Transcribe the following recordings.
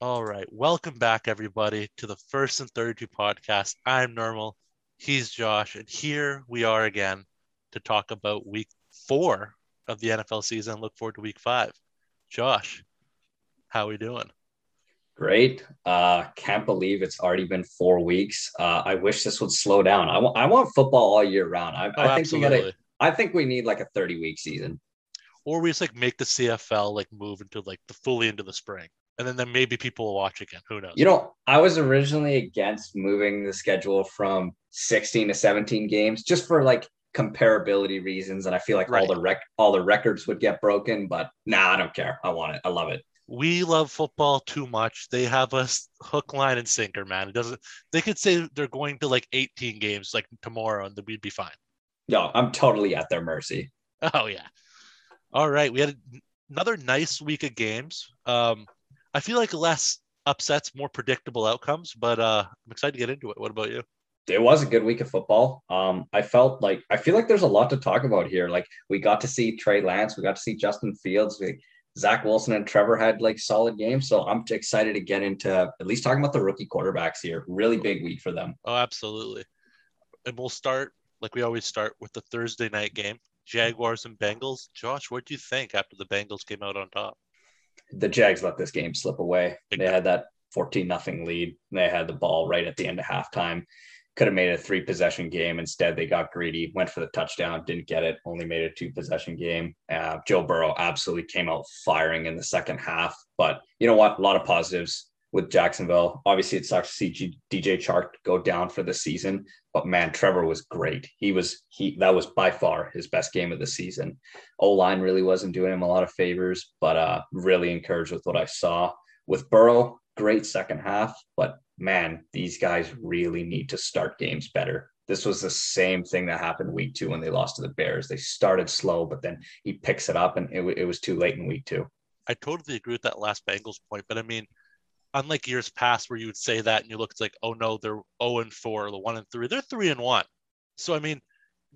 All right. Welcome back, everybody, to the First and 32 podcast. I'm Nirmal. He's Josh. And here we are again to talk about week four of the NFL season. Look forward to week five. Josh, how are we doing? Great. Uh, can't believe it's already been four weeks. Uh, I wish this would slow down. I want I want football all year round. I, Oh, I think absolutely. we gotta. I think we need like a thirty week season. Or we just like make the CFL like move into like the fully into the spring. And then, then maybe people will watch again. Who knows? You know, I was originally against moving the schedule from sixteen to seventeen games just for like comparability reasons, and I feel like Right. all the rec all the records would get broken. But nah, I don't care. I want it. I love it. we love football too much. They have us hook, line, and sinker, man. It doesn't. They could say they're going to like 18 games like tomorrow, and then we'd be fine. No, I'm totally at their mercy. Oh yeah. All right, we had another nice week of games. Um, I feel like less upsets, more predictable outcomes, but uh, I'm excited to get into it. What about you? it was a good week of football. Um, I felt like I feel like there's a lot to talk about here. Like we got to see Trey Lance, we got to see Justin Fields, we, Zach Wilson and Trevor had like solid games. So I'm excited to get into at least talking about the rookie quarterbacks here. Really big week for them. Oh, absolutely. And we'll start like we always start with the Thursday night game, Jaguars and Bengals. Josh, what do you think after the Bengals came out on top? The Jags let this game slip away. They had that 14 nothing lead. They had the ball right at the end of halftime. Could have made it a three possession game. Instead, they got greedy, went for the touchdown, didn't get it, only made it a two possession game. Uh, Joe Burrow absolutely came out firing in the second half. But you know what? A lot of positives with Jacksonville. Obviously, it sucks to see DJ Chark go down for the season. But man, Trevor was great. He was he that was by far his best game of the season. O line really wasn't doing him a lot of favors, but uh, really encouraged with what I saw with Burrow. Great second half, but man, these guys really need to start games better. This was the same thing that happened week two when they lost to the Bears. They started slow, but then he picks it up, and it, it was too late in week two. I totally agree with that last Bengals point, but I mean, unlike years past where you would say that and you look, it's like, oh no, they're 0 and 4, the 1 and 3, they're 3 and 1. So, I mean,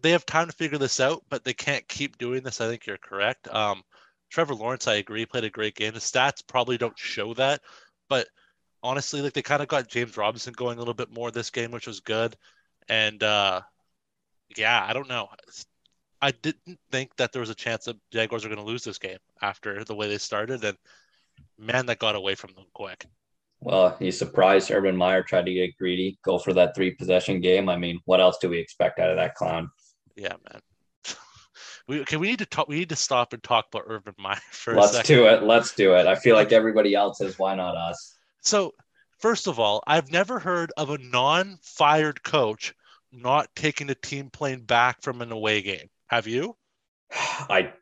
they have time to figure this out, but they can't keep doing this. I think you're correct. Um, Trevor Lawrence, I agree, played a great game. The stats probably don't show that, but honestly, like they kind of got James Robinson going a little bit more this game, which was good. And uh, yeah, I don't know. I didn't think that there was a chance that Jaguars are going to lose this game after the way they started, and man, that got away from them quick. Well, he's surprised Urban Meyer tried to get greedy, go for that three possession game. I mean, what else do we expect out of that clown? Yeah, man. We okay. We need to talk. We need to stop and talk about Urban Meyer for a Let's do it. Let's do it. I feel like everybody else is. why not us? So, first of all, I've never heard of a non-fired coach not taking a team plane back from an away game. Have you? I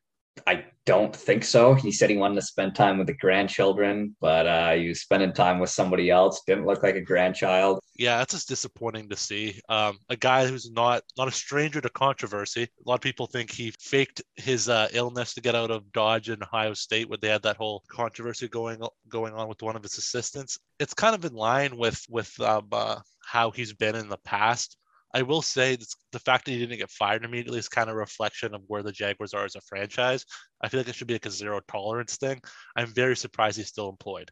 I don't think so. He said he wanted to spend time with the grandchildren, but uh, he was spending time with somebody else. Didn't look like a grandchild. Yeah, that's just disappointing to see. Um, a guy who's not not a stranger to controversy. A lot of people think he faked his uh, illness to get out of Dodge and Ohio State, where they had that whole controversy going going on with one of his assistants. It's kind of in line with with um, uh, how he's been in the past. I will say the fact that he didn't get fired immediately is kind of a reflection of where the Jaguars are as a franchise. I feel like it should be like a zero tolerance thing. I'm very surprised he's still employed.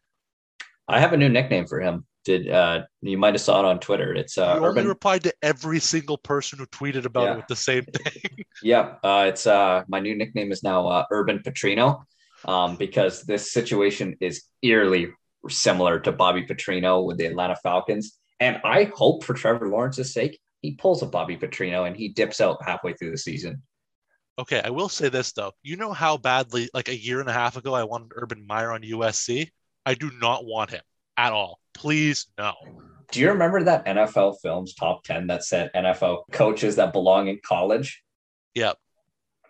I have a new nickname for him. Did uh, you might have saw it on Twitter? It's uh, you Urban. replied to every single person who tweeted about Yeah. it with the same thing. Yeah, uh, it's uh, my new nickname is now uh, Urban Petrino, um, because this situation is eerily similar to Bobby Petrino with the Atlanta Falcons, and I hope for Trevor Lawrence's sake he pulls a Bobby Petrino and he dips out halfway through the season. Okay, I will say this though. You know how badly, like a year and a half ago, I wanted Urban Meyer on USC. I do not want him at all. Please, no. Do you remember that NFL Films top ten that said NFL coaches that belong in college? Yep.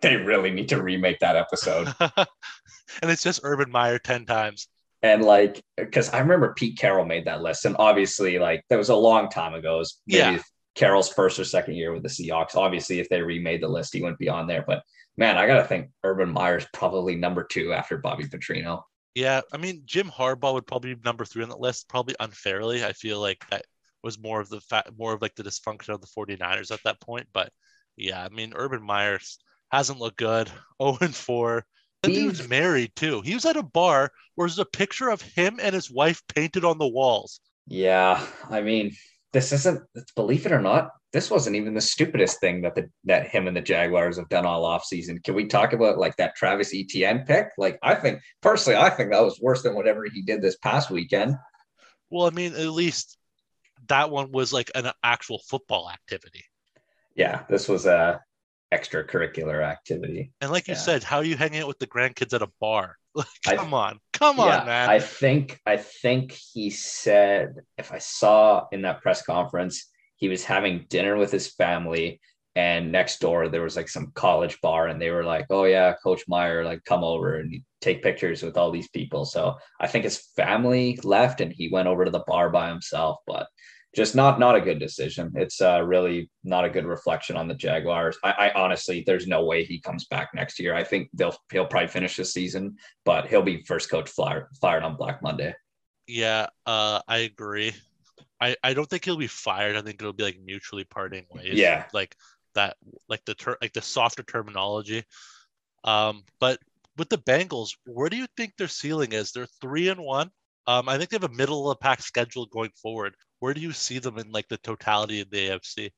They really need to remake that episode. and it's just Urban Meyer 10 times. And like, because I remember Pete Carroll made that list, and obviously, like, that was a long time ago. It was maybe Yeah. Carroll's first or second year with the Seahawks. Obviously, if they remade the list, he wouldn't be on there. But man, I gotta think Urban Meyer's probably number two after Bobby Petrino. Yeah, I mean, Jim Harbaugh would probably be number three on that list, probably unfairly. I feel like that was more of the fa- more of like the dysfunction of the 49ers at that point. But yeah, I mean, Urban Meyer's hasn't looked good. 0 and 4. That He's- dude's married too. He was at a bar where there's a picture of him and his wife painted on the walls. Yeah, I mean, this isn't. Believe it or not, this wasn't even the stupidest thing that the that him and the Jaguars have done all offseason. Can we talk about like that Travis Etienne pick? Like, I think personally, I think that was worse than whatever he did this past weekend. Well, I mean, at least that one was like an actual football activity. Yeah, this was a extracurricular activity. And like you Yeah. said, how are you hanging out with the grandkids at a bar? Like, come I- come on, yeah, man. I think I think he said if I saw in that press conference he was having dinner with his family and next door there was like some college bar and they were like, "Oh yeah, Coach Meyer, like come over and take pictures with all these people." So I think his family left and he went over to the bar by himself, but just not not a good decision. It's uh, really not a good reflection on the Jaguars. I, I honestly, there's no way he comes back next year. I think they'll he'll probably finish the season, but he'll be first coach fired fired on Black Monday. yeah, uh, I agree. I, I don't think he'll be fired. I think it'll be like mutually parting ways. Yeah. Like that, like the ter- like the softer terminology. Um, but with the Bengals, where do you think their ceiling is? They're three and one. Um, I think they have a middle of the pack schedule going forward. Where do you see them in like the totality of the AFC?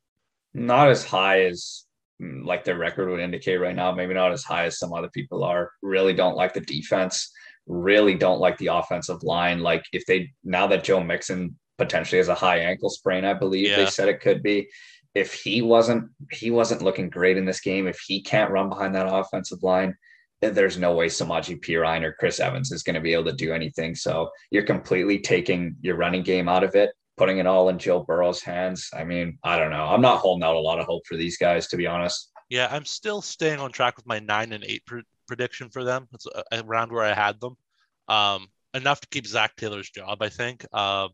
Not as high as mm, like their record would indicate right now. Maybe not as high as some other people are. Really don't like the defense. Really don't like the offensive line. Like if they now that Joe Mixon potentially has a high ankle sprain, I believe they said it could be. If he wasn't he wasn't looking great in this game, if he can't run behind that offensive line, then there's no way Samaje Perine or Chris Evans is going to be able to do anything. So you're completely taking your running game out of it, putting it all in Joe Burrow's hands. I mean, I don't know. I'm not holding out a lot of hope for these guys, to be honest. Yeah, I'm still staying on track with my nine and eight pr- prediction for them. It's uh, around where I had them. Um, enough to keep Zac Taylor's job, I think. Um,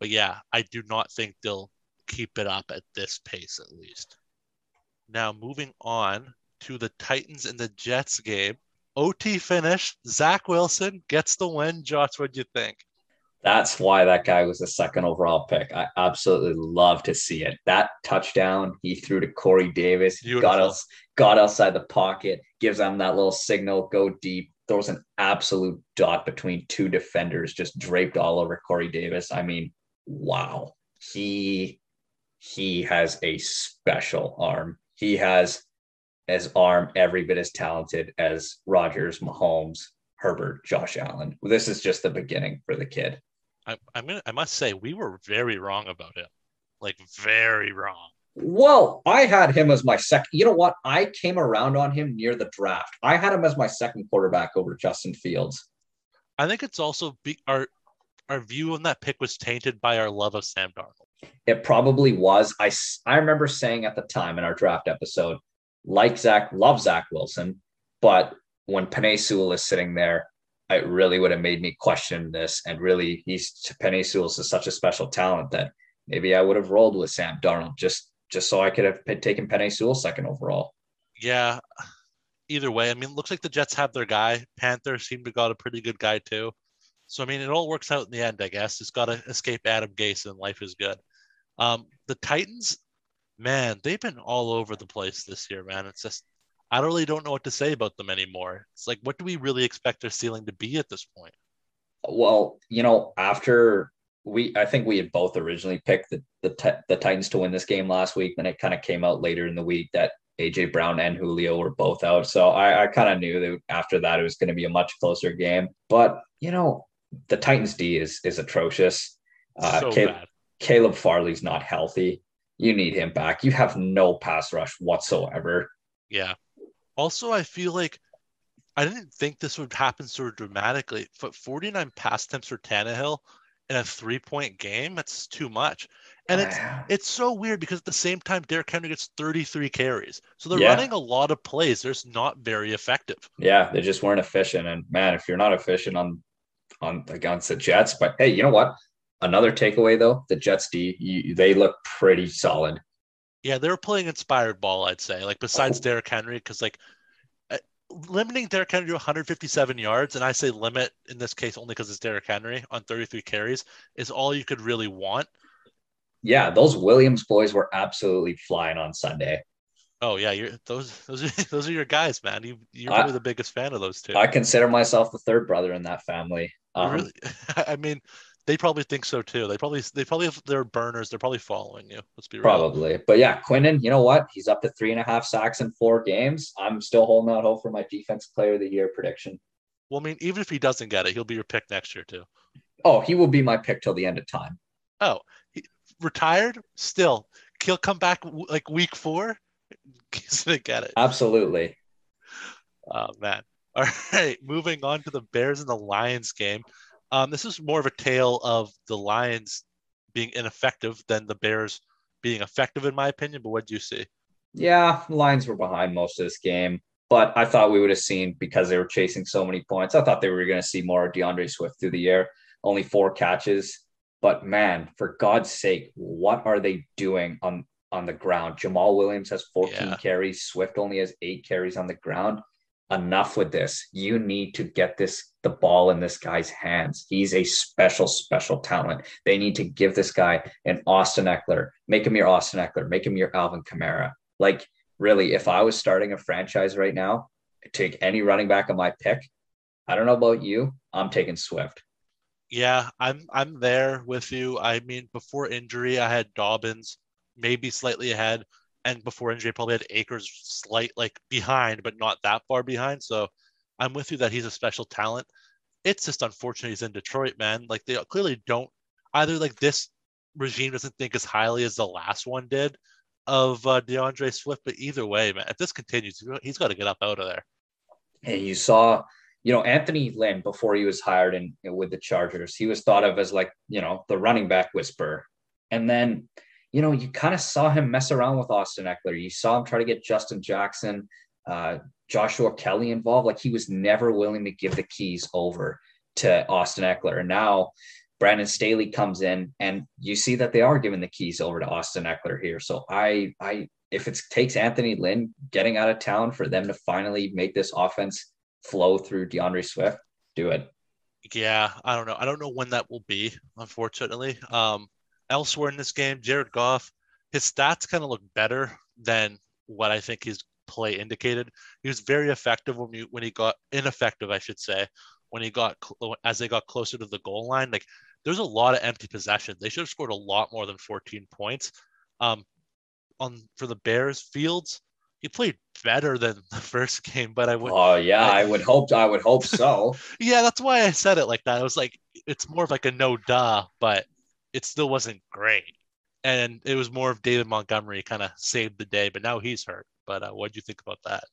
but yeah, I do not think they'll keep it up at this pace, at least. Now, moving on to the Titans and the Jets game. OT finish. Zach Wilson gets the win. Josh, what do you think? That's why that guy was the second overall pick. I absolutely love to see it. That touchdown he threw to Corey Davis, got us, got outside the pocket, gives them that little signal, go deep. Throws an absolute dot between two defenders, just draped all over Corey Davis. I mean, wow. He he has a special arm. He has his arm every bit as talented as Rodgers, Mahomes, Herbert, Josh Allen. This is just the beginning for the kid. I, I'm gonna. I must say, we were very wrong about him. Like very wrong. Well, I had him as my second. You know what? I came around on him near the draft. I had him as my second quarterback over Justin Fields. I think it's also be, our our view on that pick was tainted by our love of Sam Darnold. It probably was. I I remember saying at the time in our draft episode, like Zach, love Zach Wilson, but when Penei Sewell is sitting there, it really would have made me question this. And really, he's Penei Sewell is such a special talent that maybe I would have rolled with Sam Darnold just just so I could have taken Penei Sewell second overall. Yeah. Either way, I mean, looks like the Jets have their guy. Panthers seem to got a pretty good guy too. So I mean, it all works out in the end, I guess. It's got to escape Adam Gase, and life is good. Um, the Titans, man, they've been all over the place this year, man. It's just I really don't know what to say about them anymore. It's like, what do we really expect their ceiling to be at this point? Well, you know, after we, I think we had both originally picked the the, Ti- the Titans to win this game last week. Then it kind of came out later in the week that AJ Brown and Julio were both out. So I, I kind of knew that after that it was going to be a much closer game. But you know, the Titans D is is atrocious. Uh, so Caleb, bad. Caleb Farley's not healthy. You need him back. You have no pass rush whatsoever. Yeah. Also, I feel like I didn't think this would happen so dramatically, but 49 pass attempts for Tannehill in a three point game, that's too much. And it's it's so weird because at the same time, Derrick Henry gets 33 carries. So they're Yeah. running a lot of plays. They're just not very effective. Yeah, they just weren't efficient. And man, if you're not efficient on on against the Jets, but hey, you know what? Another takeaway though, the Jets D, you, they look pretty solid. Yeah, they were playing inspired ball, I'd say. Like besides Oh. Derrick Henry, because like uh, limiting Derrick Henry to 157 yards, and I say limit in this case only because it's Derrick Henry on 33 carries, is all you could really want. Yeah, those Williams boys were absolutely flying on Sunday. Oh yeah, you're those those are those are your guys, man. You you're I- probably the biggest fan of those two. I consider myself the third brother in that family. Um, really, I mean, they probably think so too. They probably they probably have their burners. They're probably following you. Let's be real. Probably. But yeah, Quinnen, you know what? He's up to three and a half sacks in four games. I'm still holding out hope for my defense player of the year prediction. Well, I mean, even if he doesn't get it, he'll be your pick next year too. Oh, he will be my pick till the end of time. Oh, he, retired still. He'll come back like week four. He's gonna get it. Absolutely. Oh man. All right, moving on to the Bears and the Lions game. Um, this is more of a tale of the Lions being ineffective than the Bears being effective, in my opinion. But what do you see? Yeah, the Lions were behind most of this game, but I thought we would have seen because they were chasing so many points. I thought they were going to see more D'Andre Swift through the air. Only four catches, but man, for God's sake, what are they doing on on the ground? Jamaal Williams has 14 Yeah. carries. Swift only has eight carries on the ground. Enough with this. You need to get this the ball in this guy's hands. He's a special, special talent. They need to give this guy an Austin Ekeler. Make him your Austin Ekeler. Make him your Alvin Kamara. Like, really, if I was starting a franchise right now, take any running back of my pick. I don't know about you. I'm taking Swift. Yeah, I'm I'm there with you. I mean, before injury, I had Dobbins maybe slightly ahead, and before injury, probably had Akers slight like behind, but not that far behind. So I'm with you that he's a special talent. It's just unfortunate he's in Detroit, man. Like they clearly don't either. Like this regime doesn't think as highly as the last one did of uh, D'Andre Swift. But either way, man, if this continues, he's got to get up out of there. And you saw, you know, Anthony Lynn before he was hired in with the Chargers, he was thought of as like, you know, the running back whisperer. And then, you know, you kind of saw him mess around with Austin Ekeler. You saw him try to get Justin Jackson, uh, Joshua Kelley involved. Like he was never willing to give the keys over to Austin Ekeler. And now Brandon Staley comes in and you see that they are giving the keys over to Austin Ekeler here. So I, I, if it takes Anthony Lynn getting out of town for them to finally make this offense flow through D'Andre Swift, do it. Yeah, I don't know. I don't know when that will be, unfortunately. Um, elsewhere in this game, Jared Goff, his stats kind of look better than what I think his play indicated. He was very effective when he when he got ineffective, I should say, when he got as they got closer to the goal line. Like there's a lot of empty possession. They should have scored a lot more than 14 points. Um, on for the Bears, Fields, he played better than the first game, but I would Oh yeah, I- I would hope. I would hope so. yeah, that's why I said it like that. I was like, it's more of like a no duh, but it still wasn't great. And it was more of David Montgomery kind of saved the day, but now he's hurt. But uh, what do you think about that?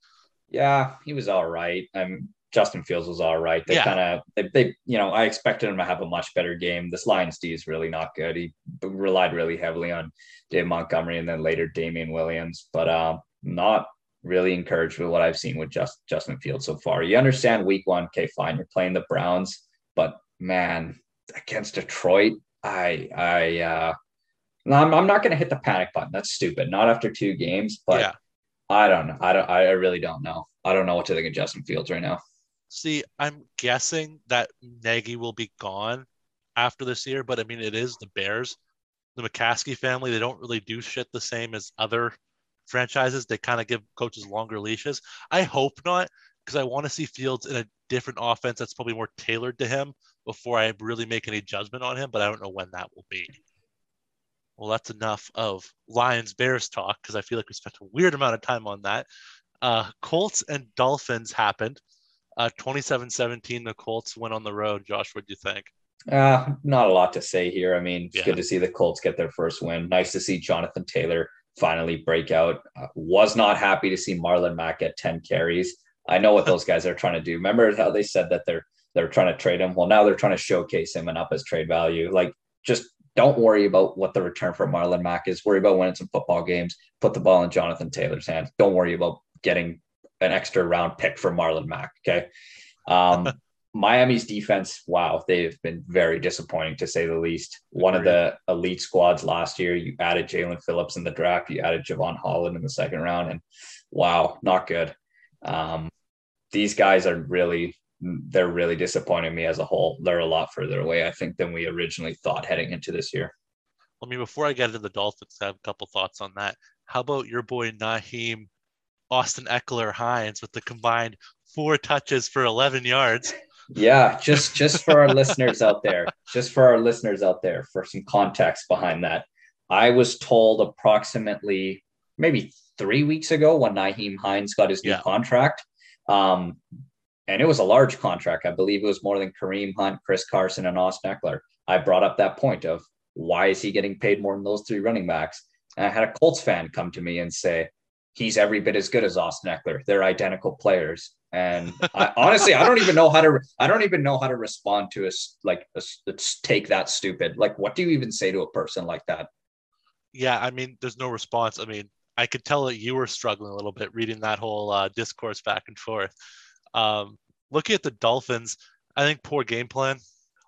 yeah, he was all right. Um, Justin Fields was all right. They Yeah. kind of they, they, you know, I expected him to have a much better game. This Lions D is really not good. He relied really heavily on Dave Montgomery and then later Damien Williams, but um, not really encouraged with what I've seen with just Justin Fields so far. You understand week one, okay, fine, you're playing the Browns, but man, against Detroit, I I uh I'm, I'm not gonna hit the panic button. That's stupid. Not after two games, but yeah. I don't know. I don't I really don't know. I don't know what to think of Justin Fields right now. See, I'm guessing that Nagy will be gone after this year, but I mean, it is the Bears, the McCaskey family. They don't really do shit the same as other franchises. They kind of give coaches longer leashes. I hope not, because I want to see Fields in a different offense that's probably more tailored to him before I really make any judgment on him. But I don't know when that will be. Well, that's enough of Lions Bears talk because I feel like we spent a weird amount of time on that. Uh, Colts and Dolphins happened. Uh, 27-17, the Colts went on the road. Josh, what do you think? Uh, not a lot to say here. I mean, it's Yeah. good to see the Colts get their first win. Nice to see Jonathan Taylor finally break out. Uh, was not happy to see Marlon Mack get 10 carries. I know what those guys are trying to do. Remember how they said that they're they're trying to trade him? Well, now they're trying to showcase him and up his trade value. Like, just don't worry about what the return for Marlon Mack is. Worry about winning some football games. Put the ball in Jonathan Taylor's hands. Don't worry about getting an extra round pick for Marlon Mack. Okay. Um, Miami's defense, wow, they've been very disappointing to say the least. One of the elite squads last year. You added Jaelan Phillips in the draft, you added Jevon Holland in the second round, and wow, not good. Um, these guys are really, they're really disappointing me as a whole. They're a lot further away, I think, than we originally thought heading into this year. I mean, before I get into the Dolphins, I have a couple thoughts on that. How about your boy Nyheim Austin Ekeler, Hines with the combined four touches for 11 yards. Yeah, just just for our listeners out there, just for our listeners out there, for some context behind that, I was told approximately maybe three weeks ago when Nyheim Hines got his new Yeah. contract, um, and it was a large contract. I believe it was more than Kareem Hunt, Chris Carson, and Austin Ekeler. I brought up that point of why is he getting paid more than those three running backs? And I had a Colts fan come to me and say, he's every bit as good as Austin Ekeler. They're identical players. And I, honestly, I don't even know how to. I don't even know how to respond to a like a, s- a s- take that stupid. Like, what do you even say to a person like that? Yeah, I mean, there's no response. I mean, I could tell that you were struggling a little bit reading that whole uh, discourse back and forth. Um, looking at the Dolphins, I think poor game plan.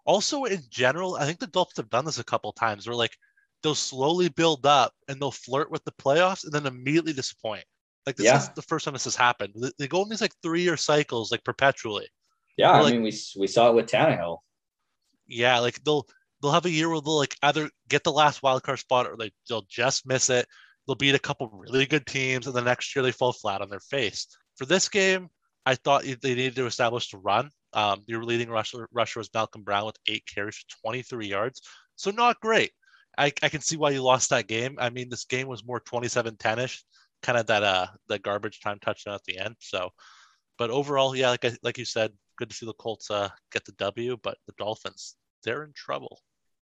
Also, in general, I think the Dolphins have done this a couple times where like they'll slowly build up and they'll flirt with the playoffs and then immediately disappoint. Like this Yeah. is the first time this has happened. They- go in these like three-year cycles, like perpetually. Yeah, I like- mean, we we saw it with Tannehill. Yeah, like they'll they'll have a year where they'll like either get the last wild card spot or they they'll just miss it. They'll beat a couple really good teams, and the next year they fall flat on their face. For this game, I thought they needed to establish the run. Um, your leading rusher, rusher was Malcolm Brown with eight carries for 23 yards, so not great. I, I can see why you lost that game. I mean, this game was more 27-10ish, kind of that uh the garbage time touchdown at the end. So, but overall, yeah, like I, like you said, good to see the Colts uh get the W, but the Dolphins they're in trouble.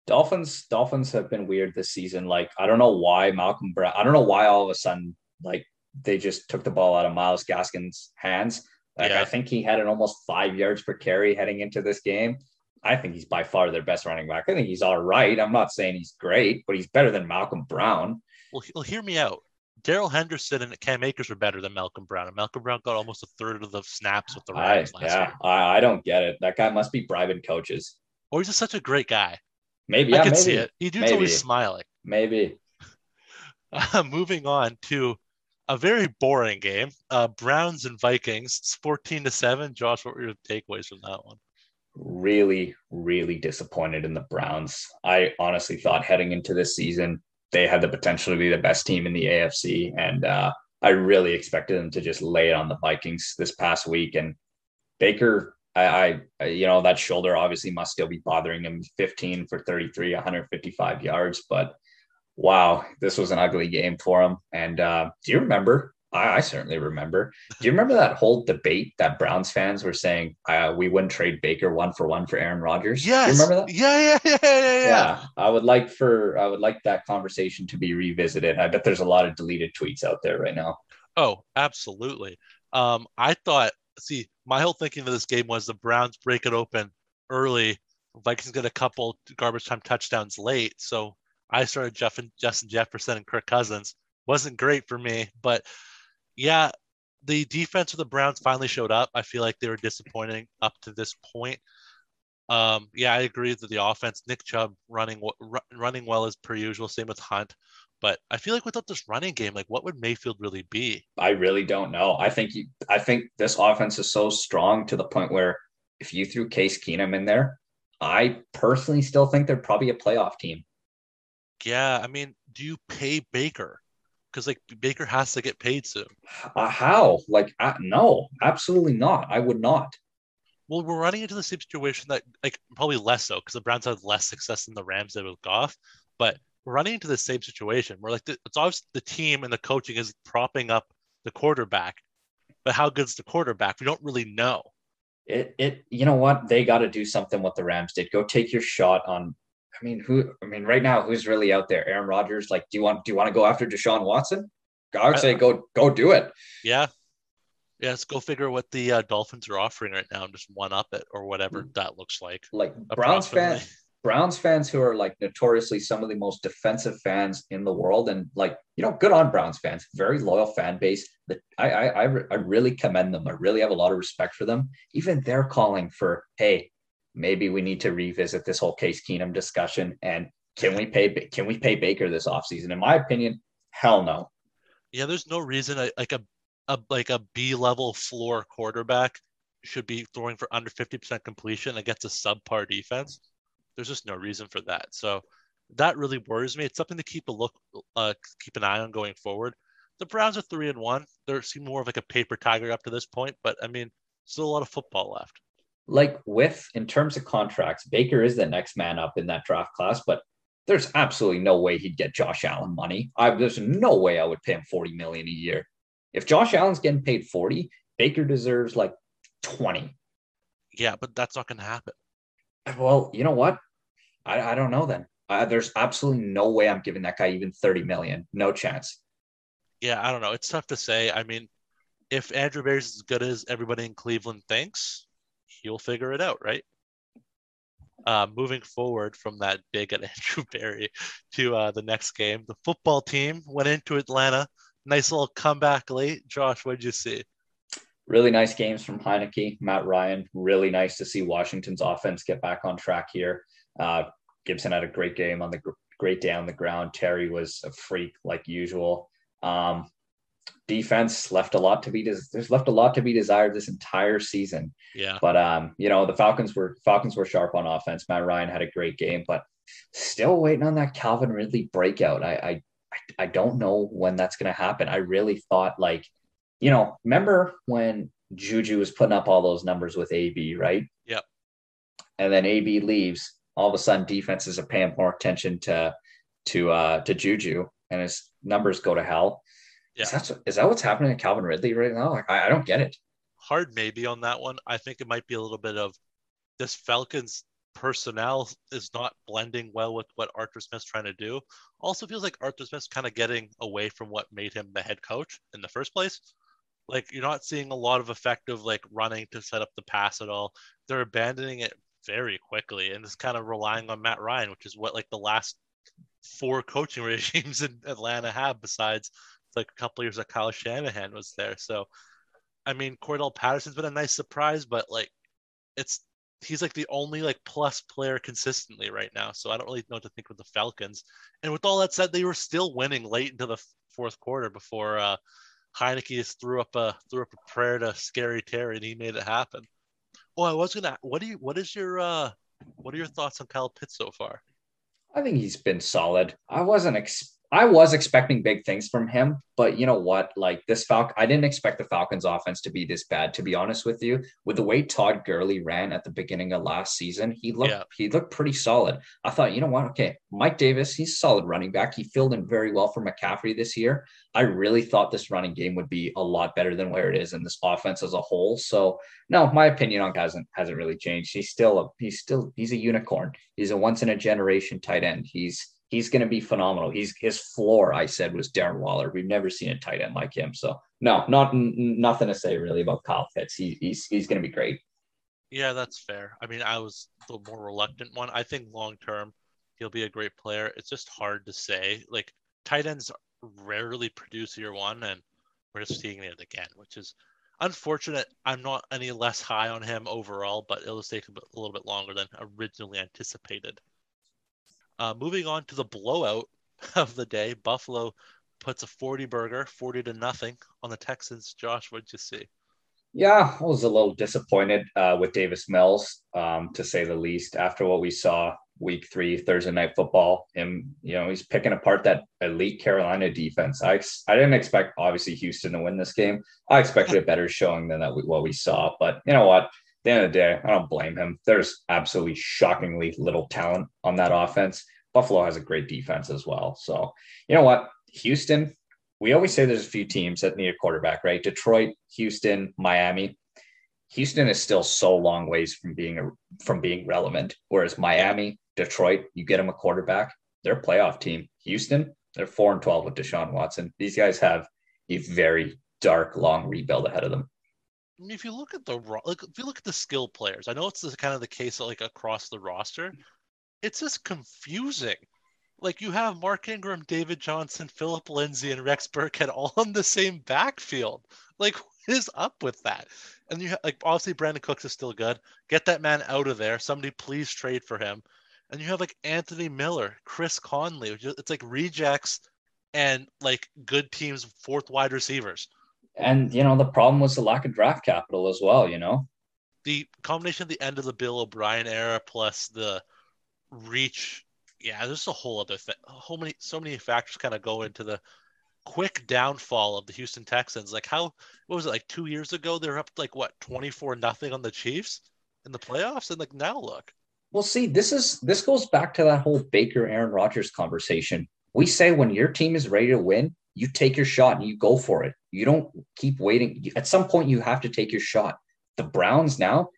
Dolphins Dolphins have been weird this season. Like I don't know why Malcolm Brown. I don't know why all of a sudden like they just took the ball out of Myles Gaskin's hands. Like Yeah. I think he had an almost five yards per carry heading into this game. I think he's by far their best running back. I think he's all right. I'm not saying he's great, but he's better than Malcolm Brown. Well, well hear me out. Darrell Henderson and Cam Akers were better than Malcolm Brown, and Malcolm Brown got almost a third of the snaps with the I, Rams last yeah, year. I, I don't get it. That guy must be bribing coaches. Or he's just such a great guy. Maybe yeah, I can maybe, see it. He dude's Maybe. always smiling. Maybe. Uh, moving on to a very boring game. Uh, Browns and Vikings, it's 14 to 7. Josh, what were your takeaways from that one? really, really disappointed in the Browns. I honestly thought heading into this season, they had the potential to be the best team in the AFC. And uh, I really expected them to just lay it on the Vikings this past week. And Baker, I, I, you know, that shoulder obviously must still be bothering him 15 for 33, 155 yards. But wow, this was an ugly game for him. And uh, do you remember? I, I certainly remember. Do you remember that whole debate that Browns fans were saying uh, we wouldn't trade Baker one for one for Aaron Rodgers? Yes. Do you remember that? Yeah, yeah, yeah, yeah, yeah. Yeah, I would like for I would like that conversation to be revisited. I bet there's a lot of deleted tweets out there right now. Oh, absolutely. Um, I thought, see, my whole thinking of this game was the Browns break it open early. Vikings get a couple garbage time touchdowns late. So I started Jeff and Justin Jefferson and Kirk Cousins. Wasn't great for me, but yeah, the defense of the Browns finally showed up. I feel like they were disappointing up to this point. Um, yeah, I agree that the offense, Nick Chubb running ru- running well as per usual. Same with Hunt, but I feel like without this running game, like what would Mayfield really be? I really don't know. I think you, I think this offense is so strong to the point where if you threw Case Keenum in there, I personally still think they're probably a playoff team. Yeah, I mean, do you pay Baker? Because like Baker has to get paid soon. Uh, how? Like, uh, no, absolutely not. I would not. Well, we're running into the same situation that like probably less so because the Browns had less success than the Rams did with Goff, but we're running into the same situation where like the, it's obvious the team and the coaching is propping up the quarterback, but how good's the quarterback? We don't really know. It, it, you know what? They got to do something what the Rams did. Go take your shot on. I mean, who? I mean, right now, who's really out there? Aaron Rodgers. Like, do you want? Do you want to go after Deshaun Watson? I would say go, go do it. Yeah. Yeah, let's go figure what the uh, Dolphins are offering right now and just one up it or whatever that looks like. Like Browns fans, Browns fans who are like notoriously some of the most defensive fans in the world, and like you know, good on Browns fans, very loyal fan base. That I I I, I really commend them. I really have a lot of respect for them. Even they're calling for, hey, maybe we need to revisit this whole Case Keenum discussion, and can we pay can we pay Baker this offseason? In my opinion, hell no. Yeah, there's no reason like a, a like a B level floor quarterback should be throwing for under 50% completion against a subpar defense. There's just no reason for that. So that really worries me. It's something to keep a look, uh, keep an eye on going forward. the Browns are three and one. They're seem more of like a paper tiger up to this point, but I mean, still a lot of football left. Like with in terms of contracts, Baker is the next man up in that draft class, but there's absolutely no way he'd get Josh Allen money. I, there's no way I would pay him 40 million a year. If Josh Allen's getting paid 40, Baker deserves like 20. Yeah, but that's not going to happen. Well, you know what? I, I don't know then. Uh, there's absolutely no way I'm giving that guy even 30 million. No chance. Yeah, I don't know. It's tough to say. I mean, if Andrew Berry's as good as everybody in Cleveland thinks, he'll figure it out, right? Uh, moving forward from that big at Andrew Berry to uh, the next game, the football team went into Atlanta. Nice little comeback late. Josh, what did you see? Really nice games from Heinicke, Matt Ryan. Really nice to see Washington's offense get back on track here. Uh, Gibson had a great game on the great day on the ground. Terry was a freak like usual. Um, defense left a lot to be des- there's left a lot to be desired this entire season. Yeah. But um, you know, the Falcons were Falcons were sharp on offense. Matt Ryan had a great game, but still waiting on that Calvin Ridley breakout. I I I don't know when that's going to happen. I really thought like, you know, remember when Juju was putting up all those numbers with AB, right? Yep. And then AB leaves. All of a sudden, defenses are paying more attention to to uh to Juju, and his numbers go to hell. Yeah. Is that, is that what's happening to Calvin Ridley right now? Like, I, I don't get it. Hard maybe on that one. I think it might be a little bit of this Falcons personnel is not blending well with what Arthur Smith's trying to do. Also feels like Arthur Smith's kind of getting away from what made him the head coach in the first place. Like you're not seeing a lot of effective like running to set up the pass at all. They're abandoning it very quickly and it's kind of relying on Matt Ryan, which is what like the last four coaching regimes in Atlanta have besides like a couple years that Kyle Shanahan was there. So, I mean, Cordarrelle Patterson's been a nice surprise, but like, it's he's like the only like plus player consistently right now. So I don't really know what to think with the Falcons. And with all that said, they were still winning late into the fourth quarter before uh, Heinicke just threw up a threw up a prayer to Scary Terry, and he made it happen. Oh, I was gonna. What do you? What is your? uh What are your thoughts on Kyle Pitts so far? I think he's been solid. I wasn't ex- I was expecting big things from him, but you know what? Like this Falcon, I didn't expect the Falcons offense to be this bad, to be honest with you. With the way Todd Gurley ran at the beginning of last season, he looked yeah. he looked pretty solid. I thought, you know what? Okay, Mike Davis, he's solid running back. He filled in very well for McCaffrey this year. I really thought this running game would be a lot better than where it is in this offense as a whole. So no, my opinion on hasn't hasn't really changed. He's still a he's still he's a unicorn. He's a once in a generation tight end. He's he's going to be phenomenal. He's his floor, I said, was Darren Waller. We've never seen a tight end like him. So no, not n- nothing to say really about Kyle Pitts. He, he's he's going to be great. Yeah, that's fair. I mean, I was the more reluctant one. I think long term he'll be a great player. It's just hard to say. Like tight ends rarely produce year one, and we're just seeing it again, which is unfortunate. I'm not any less high on him overall, but it'll take a, bit, a little bit longer than originally anticipated. Uh, moving on to the blowout of the day, Buffalo puts a 40 burger, 40 to nothing on the Texans. Josh, what did you see? Yeah, I was a little disappointed uh, with Davis Mills, um, to say the least. After what we saw week three, Thursday night football, him, you know, he's picking apart that elite Carolina defense. I, I didn't expect, obviously, Houston to win this game. I expected a better showing than that what we saw. But you know what? The end of the day, I don't blame him. There's absolutely shockingly little talent on that offense. Buffalo has a great defense as well. So, you know what? Houston, we always say there's a few teams that need a quarterback, right? Detroit, Houston, Miami. Houston is still so long ways from being a, from being relevant. Whereas Miami, Detroit, you get them a quarterback, they're a playoff team. Houston, they're four and twelve with Deshaun Watson. These guys have a very dark, long rebuild ahead of them if you look at the like, if you look at the skill players, I know it's the, kind of the case like across the roster. It's just confusing. Like you have Mark Ingram, David Johnson, Philip Lindsay, and Rex Burkhead all on the same backfield. Like, what is up with that? And you have, like obviously Brandin Cooks is still good. Get that man out of there. Somebody please trade for him. And you have like Anthony Miller, Chris Conley. It's like rejects and like good teams, fourth wide receivers and you know the problem was the lack of draft capital as well. You know, the combination of the end of the Bill O'Brien era plus the reach. Yeah, there's a whole other thing. Whole many, so many factors kind of go into the quick downfall of the Houston Texans. Like how what was it like two years ago? They're up like what twenty four nothing on the Chiefs in the playoffs, and like now look. Well, see, this is this goes back to that whole Baker Aaron Rodgers conversation. We say when your team is ready to win, you take your shot and you go for it. You don't keep waiting. At some point, you have to take your shot. The Browns now,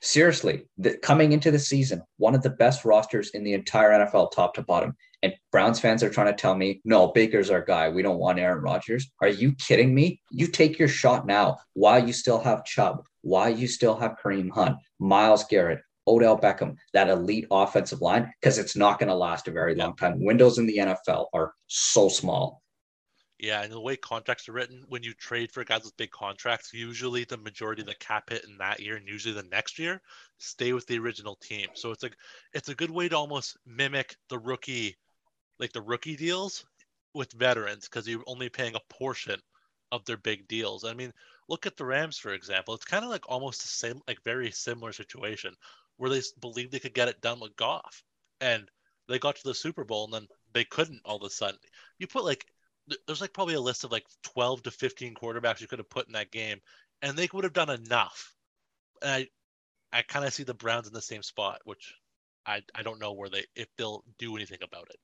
seriously, the, coming into the season, one of the best rosters in the entire NFL, top to bottom. And Browns fans are trying to tell me, no, Baker's our guy. We don't want Aaron Rodgers. Are you kidding me? You take your shot now while you still have Chubb, while you still have Kareem Hunt, Myles Garrett, Odell Beckham, that elite offensive line, because it's not going to last a very long time. Windows in the NFL are so small. Yeah, and the way contracts are written, when you trade for guys with big contracts, usually the majority of the cap hit in that year and usually the next year stay with the original team. So it's like it's a good way to almost mimic the rookie, like the rookie deals with veterans, because you're only paying a portion of their big deals. I mean, look at the Rams for example. It's kind of like almost the same, like very similar situation where they believed they could get it done with Goff, and they got to the Super Bowl and then they couldn't all of a sudden. You put like there's like probably a list of like 12 to 15 quarterbacks you could have put in that game, and they would have done enough. And I, I kind of see the Browns in the same spot, which I, I don't know where they if they'll do anything about it.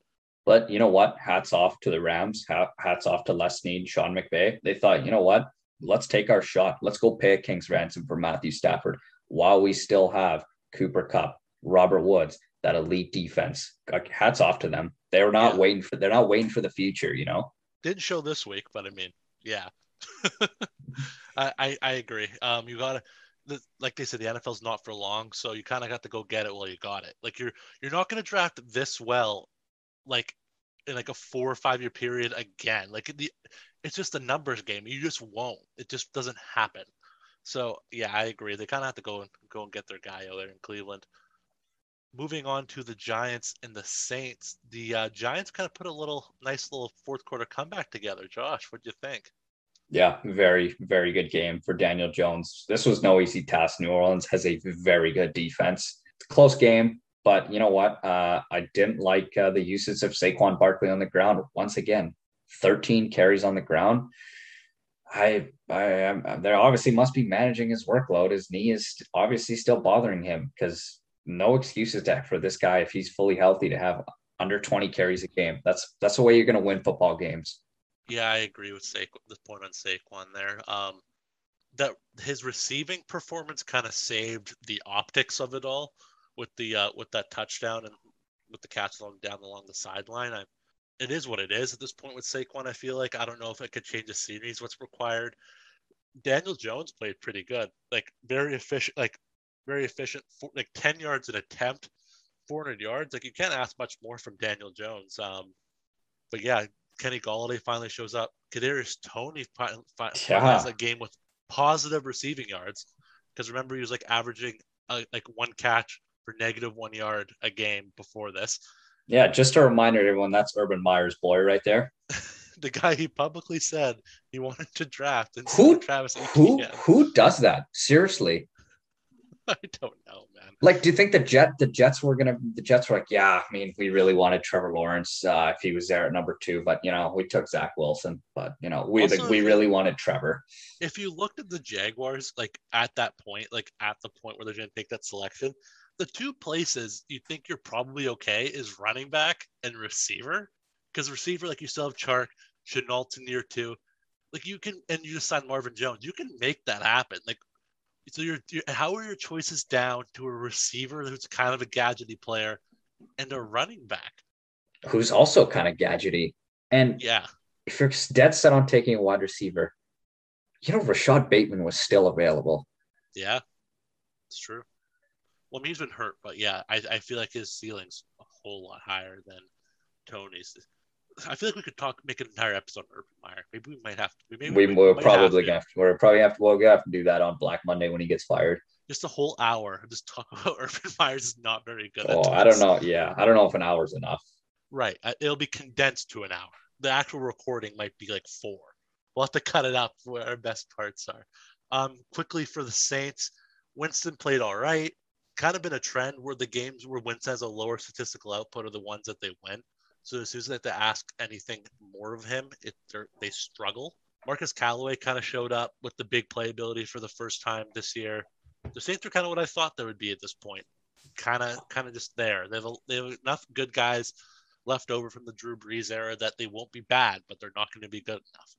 But you know what? Hats off to the Rams. Hats off to Les Snead, Sean McVay. They thought, you know what? Let's take our shot. Let's go pay a king's ransom for Matthew Stafford while we still have Cooper Kupp, Robert Woods, that elite defense. Hats off to them. They're not yeah. waiting for. They're not waiting for the future. You know. Didn't show this week, but I mean, yeah, I, I, I agree. Um, you gotta like they said, the NFL's not for long, so you kind of got to go get it while you got it. Like you're you're not to draft this well, like in like a four or five year period again. Like the it's just a numbers game. You just won't. It just doesn't happen. So yeah, I agree. They kind of have to go and go and get their guy out there in Cleveland moving on to the Giants and the Saints, the uh, Giants kind of put a little nice little fourth quarter comeback together. Josh, what do you think? Yeah, very, very good game for Daniel Jones. This was no easy task. New Orleans has a very good defense. Close game, but you know what? Uh, I didn't like uh, the usage of Saquon Barkley on the ground. Once again, 13 carries on the ground. I, I am, there obviously must be managing his workload. His knee is obviously still bothering him because no excuses to, for this guy if he's fully healthy to have under 20 carries a game. That's that's the way you're going to win football games. Yeah, I agree with Sa- the point on Saquon there. Um, that his receiving performance kind of saved the optics of it all with the uh, with that touchdown and with the catch along down along the sideline. I, it is what it is at this point with Saquon. I feel like I don't know if it could change the series. What's required. Daniel Jones played pretty good, like very efficient, like very efficient, like 10 yards an attempt, 400 yards. Like you can't ask much more from Daniel Jones. Um, but yeah, Kenny Golladay finally shows up. Kadarius Toney finally yeah. has a game with positive receiving yards because remember he was like averaging uh, like one catch for negative one yard a game before this. Yeah, just a reminder to everyone that's Urban Meyer's boy right there. the guy he publicly said he wanted to draft and who Travis who who does that seriously I don't know, man. Like, do you think the Jet the Jets were gonna the Jets were like, yeah, I mean, we really wanted Trevor Lawrence uh, if he was there at number two, but you know, we took Zach Wilson, but you know, we also, we really wanted Trevor. If you looked at the Jaguars, like at that point, like at the point where they're gonna take that selection, the two places you think you're probably okay is running back and receiver. Because receiver, like you still have Chark, Shenault's in year two. Like you can, and you just signed Marvin Jones. You can make that happen. Like so you're, you're, how are your choices down to a receiver who's kind of a gadgety player and a running back who's also kind of gadgety? And yeah, if you're dead set on taking a wide receiver, you know Rashod Bateman was still available. Yeah, it's true. Well, I mean, he's been hurt, but yeah, I, I feel like his ceiling's a whole lot higher than Toney's. I feel like we could talk, make an entire episode on Urban Meyer. Maybe we might have to. Maybe we, we will probably have to. We're probably have to. We'll have to do that on Black Monday when he gets fired. Just a whole hour. Just talk about Urban Meyer's is not very good. Oh, I don't know. Yeah, I don't know if an hour is enough. Right. It'll be condensed to an hour. The actual recording might be like four. We'll have to cut it up where our best parts are. Um, quickly for the Saints, Winston played all right. Kind of been a trend where the games where Winston has a lower statistical output are the ones that they win So as soon as they have to ask anything more of him, it they struggle. Marquez Callaway kind of showed up with the big playability for the first time this year. The Saints are kind of what I thought they would be at this point. Kind of, kind of just there. They have, a, they have enough good guys left over from the Drew Brees era that they won't be bad, but they're not going to be good enough.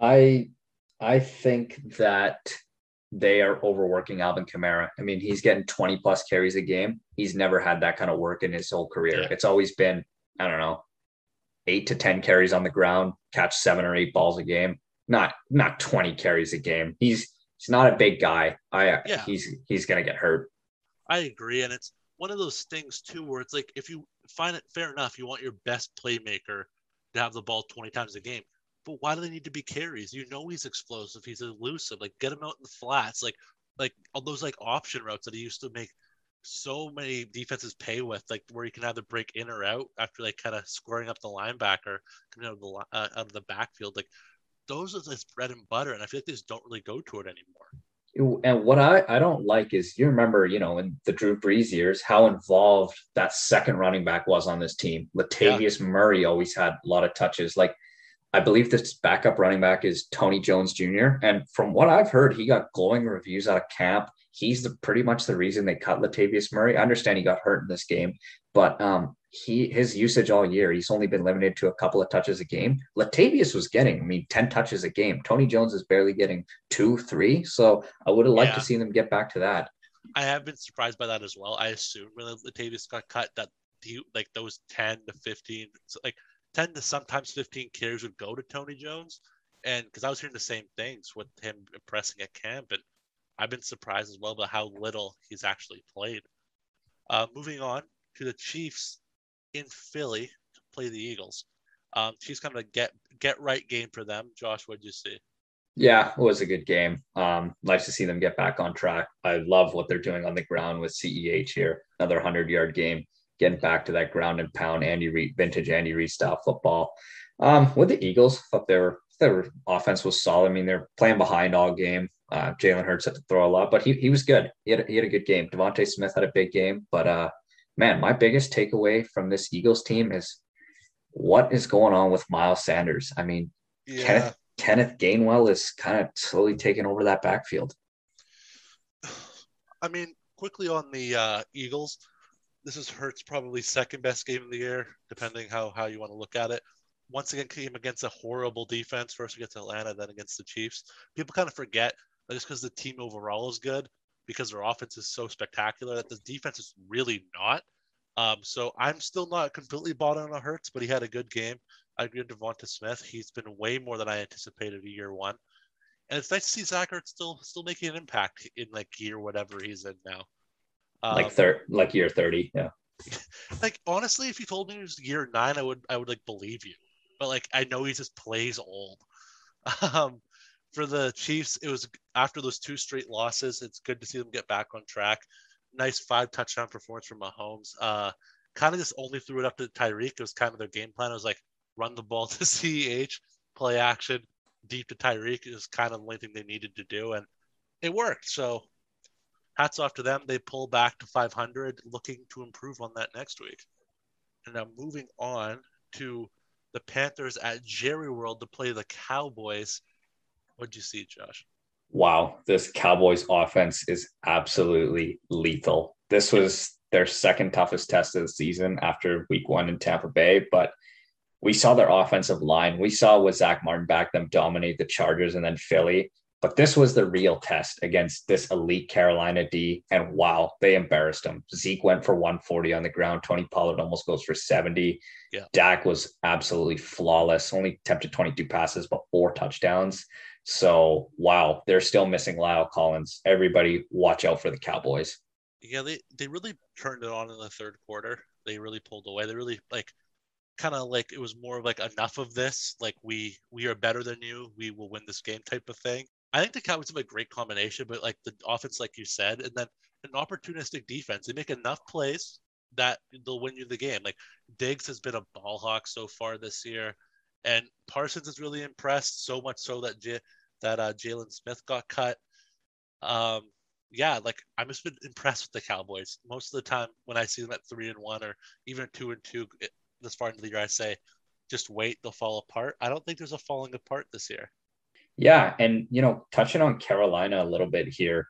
I, I think that they are overworking Alvin Kamara. I mean, he's getting 20 plus carries a game. He's never had that kind of work in his whole career. Yeah. It's always been, I don't know, eight to 10 carries on the ground, catch seven or eight balls a game. Not not 20 carries a game. He's he's not a big guy. I uh, yeah. he's he's gonna get hurt. I agree. And it's one of those things too where it's like if you find it fair enough, you want your best playmaker to have the ball 20 times a game but why do they need to be carries? You know he's explosive, he's elusive. Like get him out in the flats, like like all those like option routes that he used to make so many defenses pay with, like where you can either break in or out after like kind of scoring up the linebacker coming out of the uh, out of the backfield. Like those are his bread and butter, and I feel like they just don't really go to it anymore. And what I, I don't like is you remember, you know, in the Drew Brees years, how involved that second running back was on this team. Latavius yeah. Murray always had a lot of touches. Like I believe this backup running back is Tony Jones Jr. And from what I've heard, he got glowing reviews out of camp. He's the pretty much the reason they cut Latavius Murray. I understand he got hurt in this game, but um, he his usage all year, he's only been limited to a couple of touches a game. Latavius was getting, I mean, 10 touches a game. Tony Jones is barely getting two, three. So I would have liked yeah. to see them get back to that. I have been surprised by that as well. I assume when Latavius got cut that he like those 10 to 15, like 10 to sometimes 15 carries would go to Tony Jones. And because I was hearing the same things with him impressing at camp, and I've been surprised as well by how little he's actually played. Uh, moving on to the Chiefs in Philly to play the Eagles. Um, Chiefs kind of a get get right game for them. Josh, what did you see? Yeah, it was a good game. Um, nice to see them get back on track. I love what they're doing on the ground with CEH here. Another hundred yard game getting back to that ground and pound Andy Reid, vintage Andy Reid style football. Um, with the Eagles, thought their their offense was solid. I mean, they're playing behind all game. Uh, Jalen Hurts had to throw a lot, but he, he was good. He had, he had a good game. DeVonta Smith had a big game, but uh, man, my biggest takeaway from this Eagles team is what is going on with Miles Sanders. I mean, yeah. Kenneth, Kenneth Gainwell is kind of slowly taking over that backfield. I mean, quickly on the uh, Eagles, this is Hurts probably second best game of the year, depending how how you want to look at it. Once again, came against a horrible defense. First against Atlanta, then against the Chiefs. People kind of forget that just because the team overall is good, because their offense is so spectacular, that the defense is really not. Um, so I'm still not completely bought on a Hurts, but he had a good game. I agree with DeVonta Smith. He's been way more than I anticipated year one. And it's nice to see Zach Ertz still still making an impact in like year whatever he's in now. Um, like third, like year thirty, yeah. Like honestly, if you told me it was year nine, I would I would like believe you. But like I know he just plays old. Um, for the Chiefs, it was after those two straight losses. It's good to see them get back on track. Nice five touchdown performance from Mahomes. Uh, kind of just only threw it up to Tyreek. It was kind of their game plan. It was like run the ball to CEH, play action deep to Tyreek. It was kind of the only thing they needed to do, and it worked. So hats off to them. They pull back to 500, looking to improve on that next week. And now moving on to the Panthers at Jerry World to play the Cowboys. What'd you see, Josh? Wow, this Cowboys offense is absolutely lethal. This was their second toughest test of the season after week one in Tampa Bay, but we saw their offensive line. We saw with Zack Martin back them dominate the Chargers and then Philly. But this was the real test against this elite Carolina D. And wow, they embarrassed them. Zeke went for 140 on the ground. Tony Pollard almost goes for 70. Yeah. Dak was absolutely flawless, only attempted 22 passes, but four touchdowns. So wow, they're still missing La'el Collins. Everybody watch out for the Cowboys. Yeah, they, they really turned it on in the third quarter. They really pulled away. They really like kind of like it was more of like enough of this like we we are better than you we will win this game type of thing I think the Cowboys have a great combination, but like the offense, like you said, and then an opportunistic defense. They make enough plays that they'll win you the game. Like Diggs has been a ball hawk so far this year, and Parsons is really impressed so much so that J- that uh, Jaylon Smith got cut. Um, yeah, like I'm just been impressed with the Cowboys. Most of the time when I see them at three and one or even two and two, it, this far into the year, I say just wait, they'll fall apart. I don't think there's a falling apart this year. Yeah, and you know, touching on Carolina a little bit here,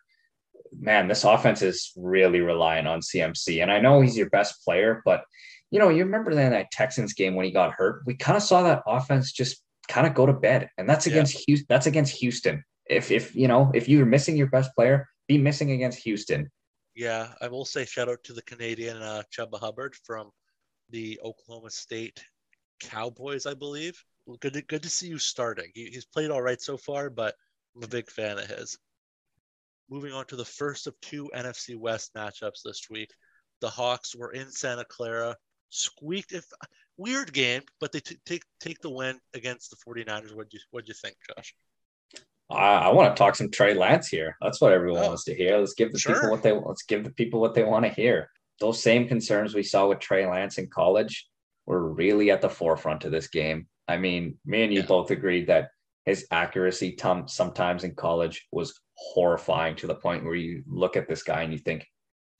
man, this offense is really relying on CMC. And I know he's your best player, but you know, you remember then that Texans game when he got hurt, we kind of saw that offense just kind of go to bed. And that's against yeah. Houston. That's against Houston. If if you know, if you're missing your best player, be missing against Houston. Yeah, I will say shout out to the Canadian uh, Chuba Hubbard from the Oklahoma State Cowboys, I believe. Good to, good to see you starting. He, he's played all right so far, but I'm a big fan of his. Moving on to the first of two NFC West matchups this week. The Hawks were in Santa Clara, squeaked. If weird game, but they t- take take the win against the 49ers. What do you what do you think, Josh? I, I want to talk some Trey Lance here. That's what everyone oh, wants to hear. Let's give the sure. people what they let's give the people what they want to hear. Those same concerns we saw with Trey Lance in college were really at the forefront of this game. I mean, me and you yeah. both agreed that his accuracy t- sometimes in college was horrifying to the point where you look at this guy and you think,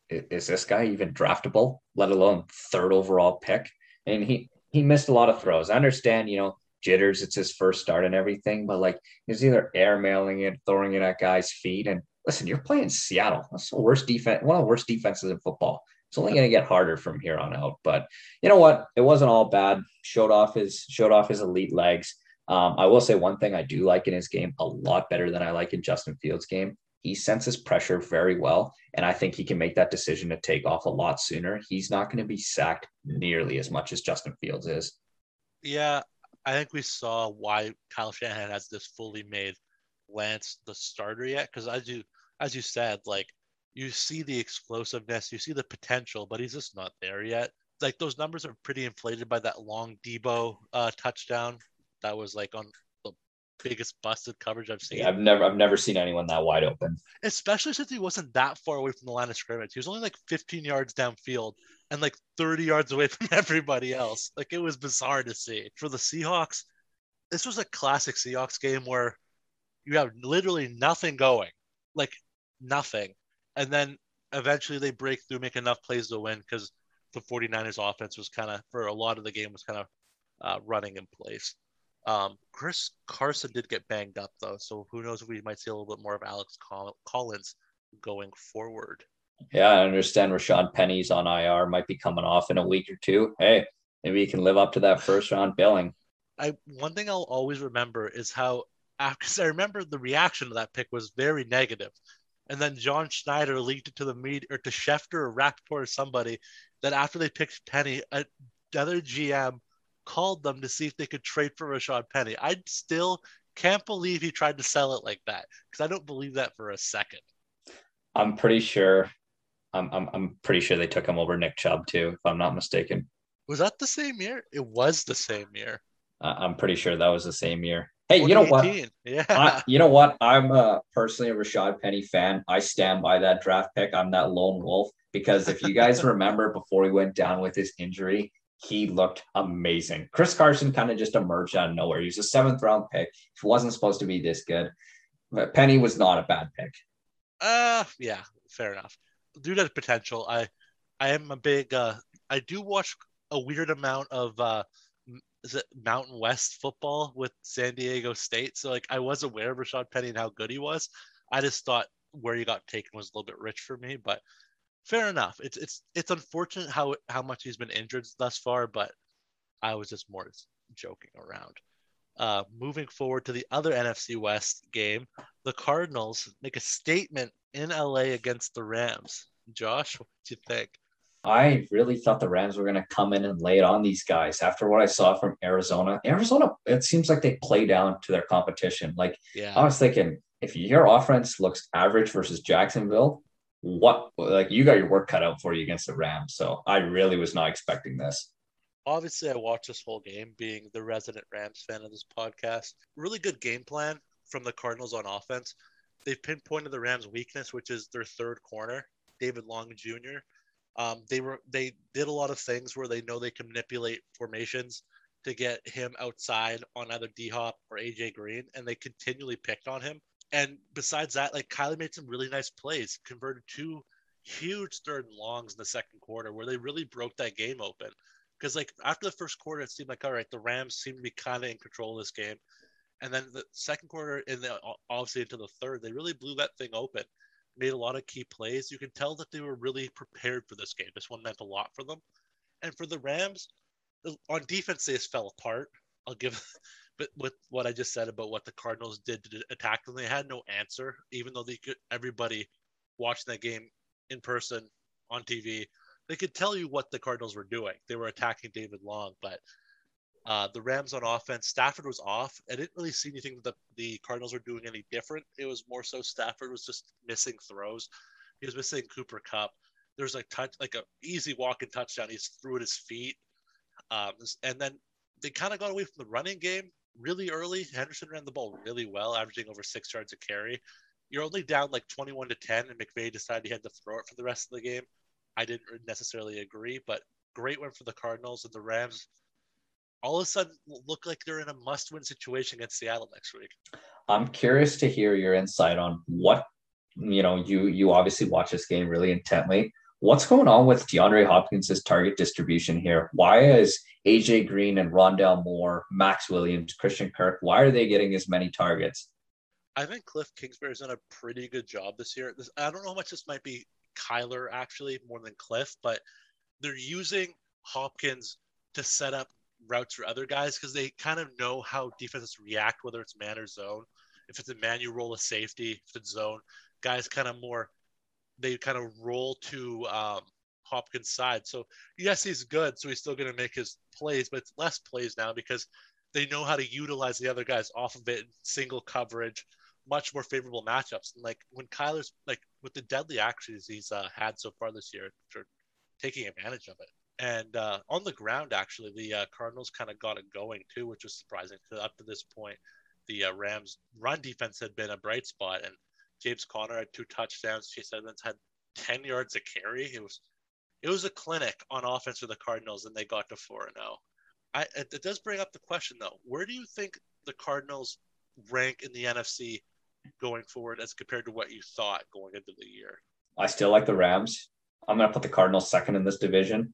is this guy even draftable, let alone third overall pick? And he he missed a lot of throws. I understand, you know, jitters, it's his first start and everything, but like he's either airmailing it, throwing it at guys' feet. And listen, you're playing Seattle. That's the worst defense, one of the worst defenses in football. It's only going to get harder from here on out. But you know what? It wasn't all bad. Showed off his showed off his elite legs. Um, I will say one thing I do like in his game a lot better than I like in Justin Fields' game. He senses pressure very well, and I think he can make that decision to take off a lot sooner. He's not going to be sacked nearly as much as Justin Fields is. Yeah, I think we saw why Kyle Shanahan has this fully made Lance the starter yet. Because as you as you said, like you see the explosiveness, you see the potential, but he's just not there yet. Like those numbers are pretty inflated by that long Deebo uh, touchdown that was like on the biggest busted coverage I've seen. Yeah, I've never I've never seen anyone that wide open. Especially since he wasn't that far away from the line of scrimmage. He was only like 15 yards downfield and like 30 yards away from everybody else. Like it was bizarre to see. For the Seahawks, this was a classic Seahawks game where you have literally nothing going. Like nothing. And then eventually they break through, make enough plays to win because the 49ers offense was kind of, for a lot of the game, was kind of uh, running in place. Um, Chris Carson did get banged up though, so who knows if we might see a little bit more of Alex Collins going forward. Yeah, I understand Rashaad Penny's on IR, might be coming off in a week or two. Hey, maybe he can live up to that first round billing. I one thing I'll always remember is how because I remember the reaction to that pick was very negative. And then John Schneider leaked it to the media or to Schefter or Rapoport or somebody that after they picked Penny, another GM called them to see if they could trade for Rashaad Penny. I still can't believe he tried to sell it like that because I don't believe that for a second. I'm pretty sure. I'm, I'm I'm pretty sure they took him over Nick Chubb too, if I'm not mistaken. Was that the same year? It was the same year. Uh, I'm pretty sure that was the same year. Hey, you know what? Yeah. I, you know what? I'm uh, personally a Rashaad Penny fan. I stand by that draft pick. I'm that lone wolf because if you guys remember before he went down with his injury, he looked amazing. Chris Carson kind of just emerged out of nowhere. He was a seventh round pick. He wasn't supposed to be this good. But Penny was not a bad pick. Uh yeah, fair enough. Dude has potential. I I am a big uh I do watch a weird amount of uh is it Mountain West football with San Diego State. So like I was aware of Rashaad Penny and how good he was. I just thought where he got taken was a little bit rich for me, but fair enough. It's it's it's unfortunate how how much he's been injured thus far, but I was just more joking around. Uh, moving forward to the other NFC West game, the Cardinals make a statement in LA against the Rams. Josh, what do you think? I really thought the Rams were going to come in and lay it on these guys after what I saw from Arizona. Arizona, it seems like they play down to their competition. Like, yeah. I was thinking, if your offense looks average versus Jacksonville, what like you got your work cut out for you against the Rams. So I really was not expecting this. Obviously, I watched this whole game being the resident Rams fan of this podcast. Really good game plan from the Cardinals on offense. They've pinpointed the Rams' weakness, which is their third corner, David Long Jr. Um, they were they did a lot of things where they know they can manipulate formations to get him outside on either D Hop or AJ Green, and they continually picked on him. And besides that, like Kyler made some really nice plays, converted two huge third and longs in the second quarter where they really broke that game open. because like after the first quarter, it seemed like all right, the Rams seemed to be kind of in control of this game, and then the second quarter and then obviously into the third, they really blew that thing open, made a lot of key plays. You can tell that they were really prepared for this game. This one meant a lot for them, and for the Rams, on defense they just fell apart. I'll give, but with what I just said about what the Cardinals did to attack them, they had no answer, even though they could. Everybody watching that game in person on TV they could tell you what the Cardinals were doing. They were attacking David Long, but uh, the Rams on offense, Stafford was off. I didn't really see anything that the, the Cardinals were doing any different. It was more so Stafford was just missing throws. He was missing Cooper Kupp. There's like touch, like a easy walk and touchdown. He's threw at his feet, um, and then they kind of got away from the running game really early. Henderson ran the ball really well, averaging over six yards a carry. You're only down like 21 to 10, and McVay decided he had to throw it for the rest of the game. I didn't necessarily agree, but great win for the Cardinals and the Rams. All of a sudden, look like they're in a must-win situation against Seattle next week. I'm curious to hear your insight on what you know. You you obviously watch this game really intently. What's going on with DeAndre Hopkins' target distribution here? Why is AJ Green and Rondale Moore, Maxx Williams, Christian Kirk, why are they getting as many targets? I think Cliff Kingsbury's done a pretty good job this year. This, I don't know how much this might be Kyler actually more than Cliff, but they're using Hopkins to set up routes for other guys because they kind of know how defenses react, whether it's man or zone. If it's a man, you roll a safety. If it's zone, guys kind of more they kind of roll to um, Hopkins' side. So yes, he's good, so he's still going to make his plays, but it's less plays now because they know how to utilize the other guys off of it, in single coverage, much more favorable matchups. And like when Kyler's like with the deadly actions he's uh, had so far this year, taking advantage of it. And uh, on the ground, actually, the uh, Cardinals kind of got it going too, which was surprising. Because up to this point, the uh, Rams' run defense had been a bright spot, and James Conner had two touchdowns. Chase Edmonds had ten yards a carry. It was it was a clinic on offense for the Cardinals, and they got to four and zero. Oh. I, it does bring up the question though: Where do you think the Cardinals rank in the NFC going forward as compared to what you thought going into the year? I still like the Rams. I'm going to put the Cardinals second in this division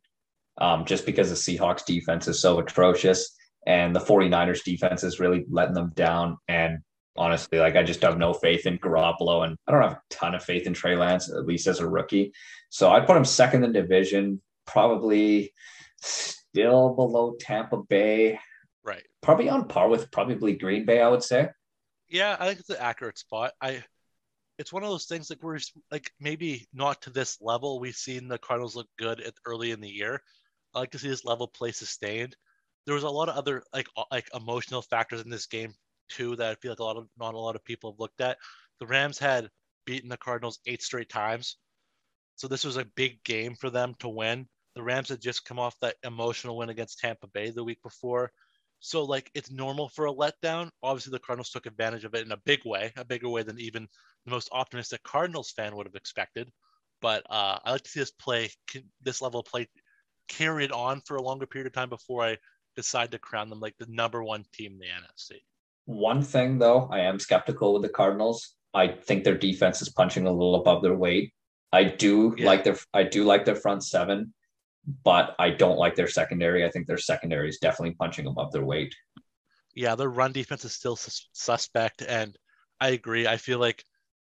um, just because the Seahawks defense is so atrocious and the 49ers defense is really letting them down. And honestly, like I just have no faith in Garoppolo and I don't have a ton of faith in Trey Lance, at least as a rookie. So I'd put him second in division, probably still below Tampa Bay. Right. Probably on par with probably Green Bay, I would say. Yeah, I think it's an accurate spot. I it's one of those things like we're like maybe not to this level. We've seen the Cardinals look good at early in the year. I like to see this level play sustained. There was a lot of other like like emotional factors in this game too that I feel like a lot of not a lot of people have looked at. The Rams had beaten the Cardinals eight straight times, so this was a big game for them to win. The Rams had just come off that emotional win against Tampa Bay the week before. So like it's normal for a letdown. Obviously, the Cardinals took advantage of it in a big way, a bigger way than even the most optimistic Cardinals fan would have expected. But uh, I like to see this play, this level of play, carried on for a longer period of time before I decide to crown them like the number one team in the NFC. One thing though, I am skeptical with the Cardinals. I think their defense is punching a little above their weight. I do yeah. like their I do like their front seven but I don't like their secondary. I think their secondary is definitely punching above their weight. Yeah, their run defense is still sus- suspect, and I agree. I feel like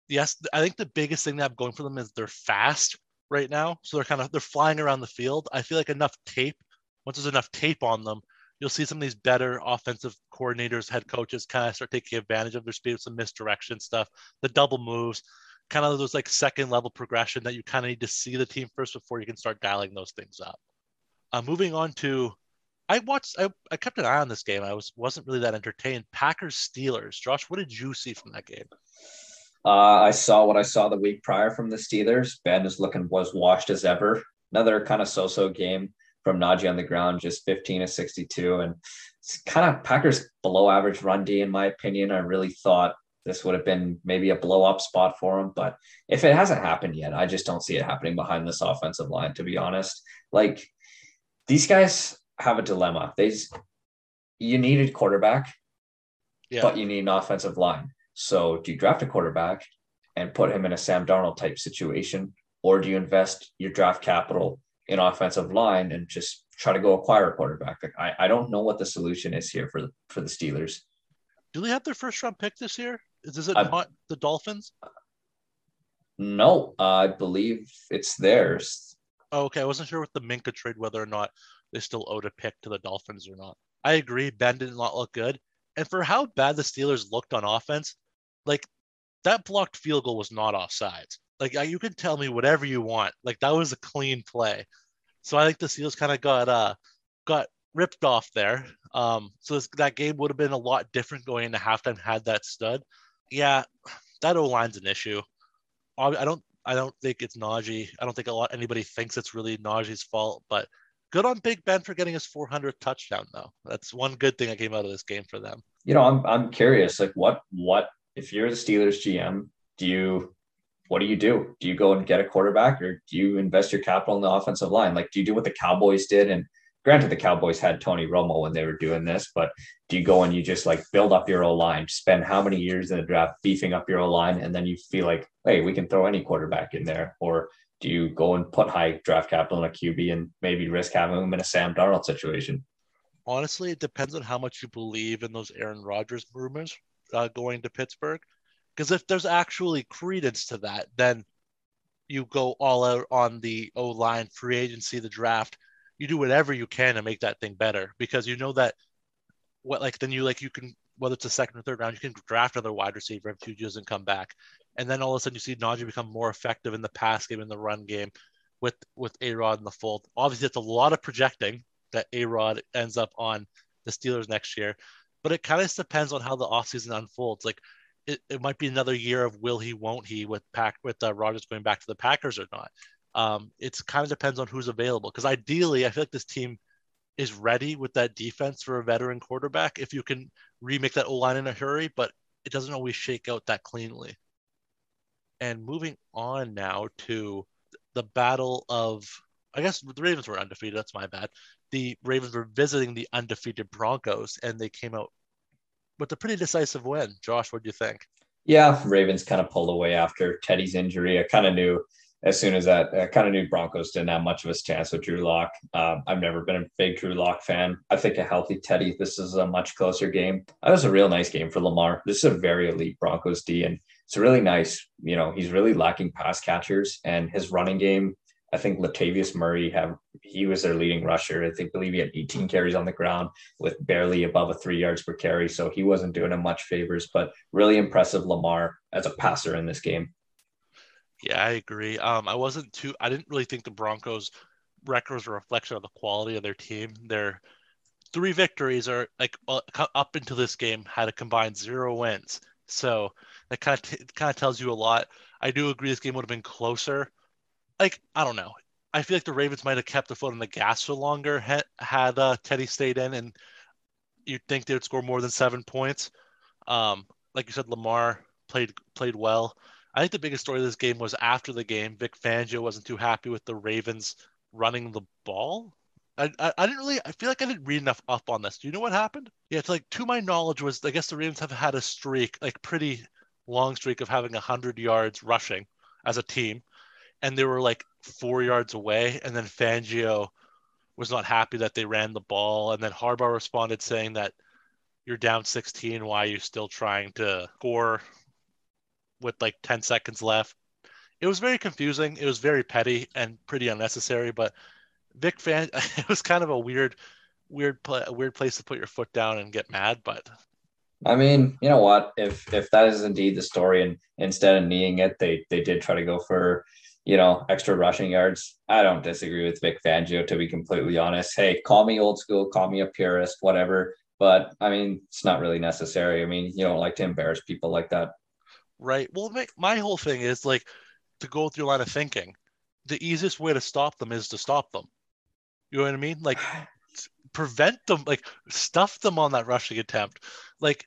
yes, I think the biggest thing they have going for them is they're fast right now, so they're kind of they're flying around the field. I feel like enough tape. Once there's enough tape on them, you'll see some of these better offensive coordinators, head coaches kind of start taking advantage of their speed with some misdirection stuff, the double moves kind of those like second level progression that you kind of need to see the team first before you can start dialing those things up. Uh, moving on to, I watched, I, I kept an eye on this game. I was wasn't really that entertained. Packers Steelers. Josh, what did you see from that game? Uh, I saw what I saw the week prior from the Steelers. Ben is looking was washed as ever. Another kind of so-so game from Najee on the ground, just 15 to 62, and it's kind of Packers below average run D in my opinion. I really thought this would have been maybe a blow up spot for him. But if it hasn't happened yet, I just don't see it happening behind this offensive line, to be honest. Like these guys have a dilemma. They you needed quarterback, yeah. but you need an offensive line. So do you draft a quarterback and put him in a Sam Darnold type situation, or do you invest your draft capital in offensive line and just try to go acquire a quarterback. Like, I, I don't know what the solution is here for the for the Steelers. Do they have their first round pick this year? Is, it I, not the Dolphins? No, I believe it's theirs. Oh, okay, I wasn't sure with the Minkah trade whether or not they still owed a pick to the Dolphins or not. I agree, Ben did not look good, and for how bad the Steelers looked on offense, like that blocked field goal was not offsides. Like you can tell me whatever you want. Like that was a clean play. So I think the Seals kind of got uh got ripped off there. Um, so this, that game would have been a lot different going into halftime had that stud. Yeah, that O line's an issue. I don't I don't think it's Najee. I don't think a lot anybody thinks it's really Najee's fault, but good on Big Ben for getting his 400th touchdown though. That's one good thing that came out of this game for them. You know, I'm I'm curious like what what if you're the Steelers GM, do you what do you do? Do you go and get a quarterback or do you invest your capital in the offensive line? Like, do you do what the Cowboys did? And granted, the Cowboys had Tony Romo when they were doing this, but do you go and you just like build up your O line, spend how many years in the draft beefing up your O line, and then you feel like, hey, we can throw any quarterback in there? Or do you go and put high draft capital in a QB and maybe risk having him in a Sam Darnold situation? Honestly, it depends on how much you believe in those Aaron Rodgers rumors uh, going to Pittsburgh. Because if there's actually credence to that, then you go all out on the O line, free agency, the draft. You do whatever you can to make that thing better because you know that what like then you like you can whether it's a second or third round, you can draft another wide receiver if two doesn't come back, and then all of a sudden you see Najee become more effective in the pass game in the run game with with A Rod in the fold. Obviously, it's a lot of projecting that A Rod ends up on the Steelers next year, but it kind of depends on how the offseason unfolds. Like it, it might be another year of will he, won't he, with pack with uh, Rodgers going back to the Packers or not. Um, it's kind of depends on who's available. Because ideally, I feel like this team is ready with that defense for a veteran quarterback. If you can remake that O line in a hurry, but it doesn't always shake out that cleanly. And moving on now to the battle of, I guess the Ravens were undefeated. That's my bad. The Ravens were visiting the undefeated Broncos, and they came out with a pretty decisive win. Josh, what do you think? Yeah, Ravens kind of pulled away after Teddy's injury. I kind of knew as soon as that, I kind of knew Broncos didn't have much of a chance with Drew Lock. Um, I've never been a big Drew Lock fan. I think a healthy Teddy, this is a much closer game. That was a real nice game for Lamar. This is a very elite Broncos D, and it's really nice. You know, he's really lacking pass catchers, and his running game I think Latavius Murray have he was their leading rusher. I think believe he had 18 carries on the ground with barely above a three yards per carry. So he wasn't doing him much favors, but really impressive Lamar as a passer in this game. Yeah, I agree. Um, I wasn't too I didn't really think the Broncos record was a reflection of the quality of their team. Their three victories are like up into this game had a combined zero wins. So that kind of t- kind of tells you a lot. I do agree this game would have been closer like I don't know. I feel like the Ravens might have kept the foot on the gas for longer had, had uh, Teddy stayed in, and you'd think they would score more than seven points. Um, like you said, Lamar played played well. I think the biggest story of this game was after the game. Vic Fangio wasn't too happy with the Ravens running the ball. I, I, I, didn't really I feel like I didn't read enough up on this. Do you know what happened? Yeah, it's like to my knowledge was I guess the Ravens have had a streak, like pretty long streak of having hundred yards rushing as a team and they were like four yards away. And then Fangio was not happy that they ran the ball. And then Harbaugh responded saying that you're down 16. Why are you still trying to score with like 10 seconds left? It was very confusing. It was very petty and pretty unnecessary. But Vic Fan, it was kind of a weird, weird, a weird place to put your foot down and get mad. But I mean, you know what? If if that is indeed the story, and instead of kneeing it, they they did try to go for you know, extra rushing yards. I don't disagree with Vic Fangio, to be completely honest. Hey, call me old school, call me a purist, whatever. But I mean, it's not really necessary. I mean, you don't like to embarrass people like that. Right. Well, my whole thing is like to go through a line of thinking. The easiest way to stop them is to stop them. You know what I mean? Like prevent them, like stuff them on that rushing attempt, like,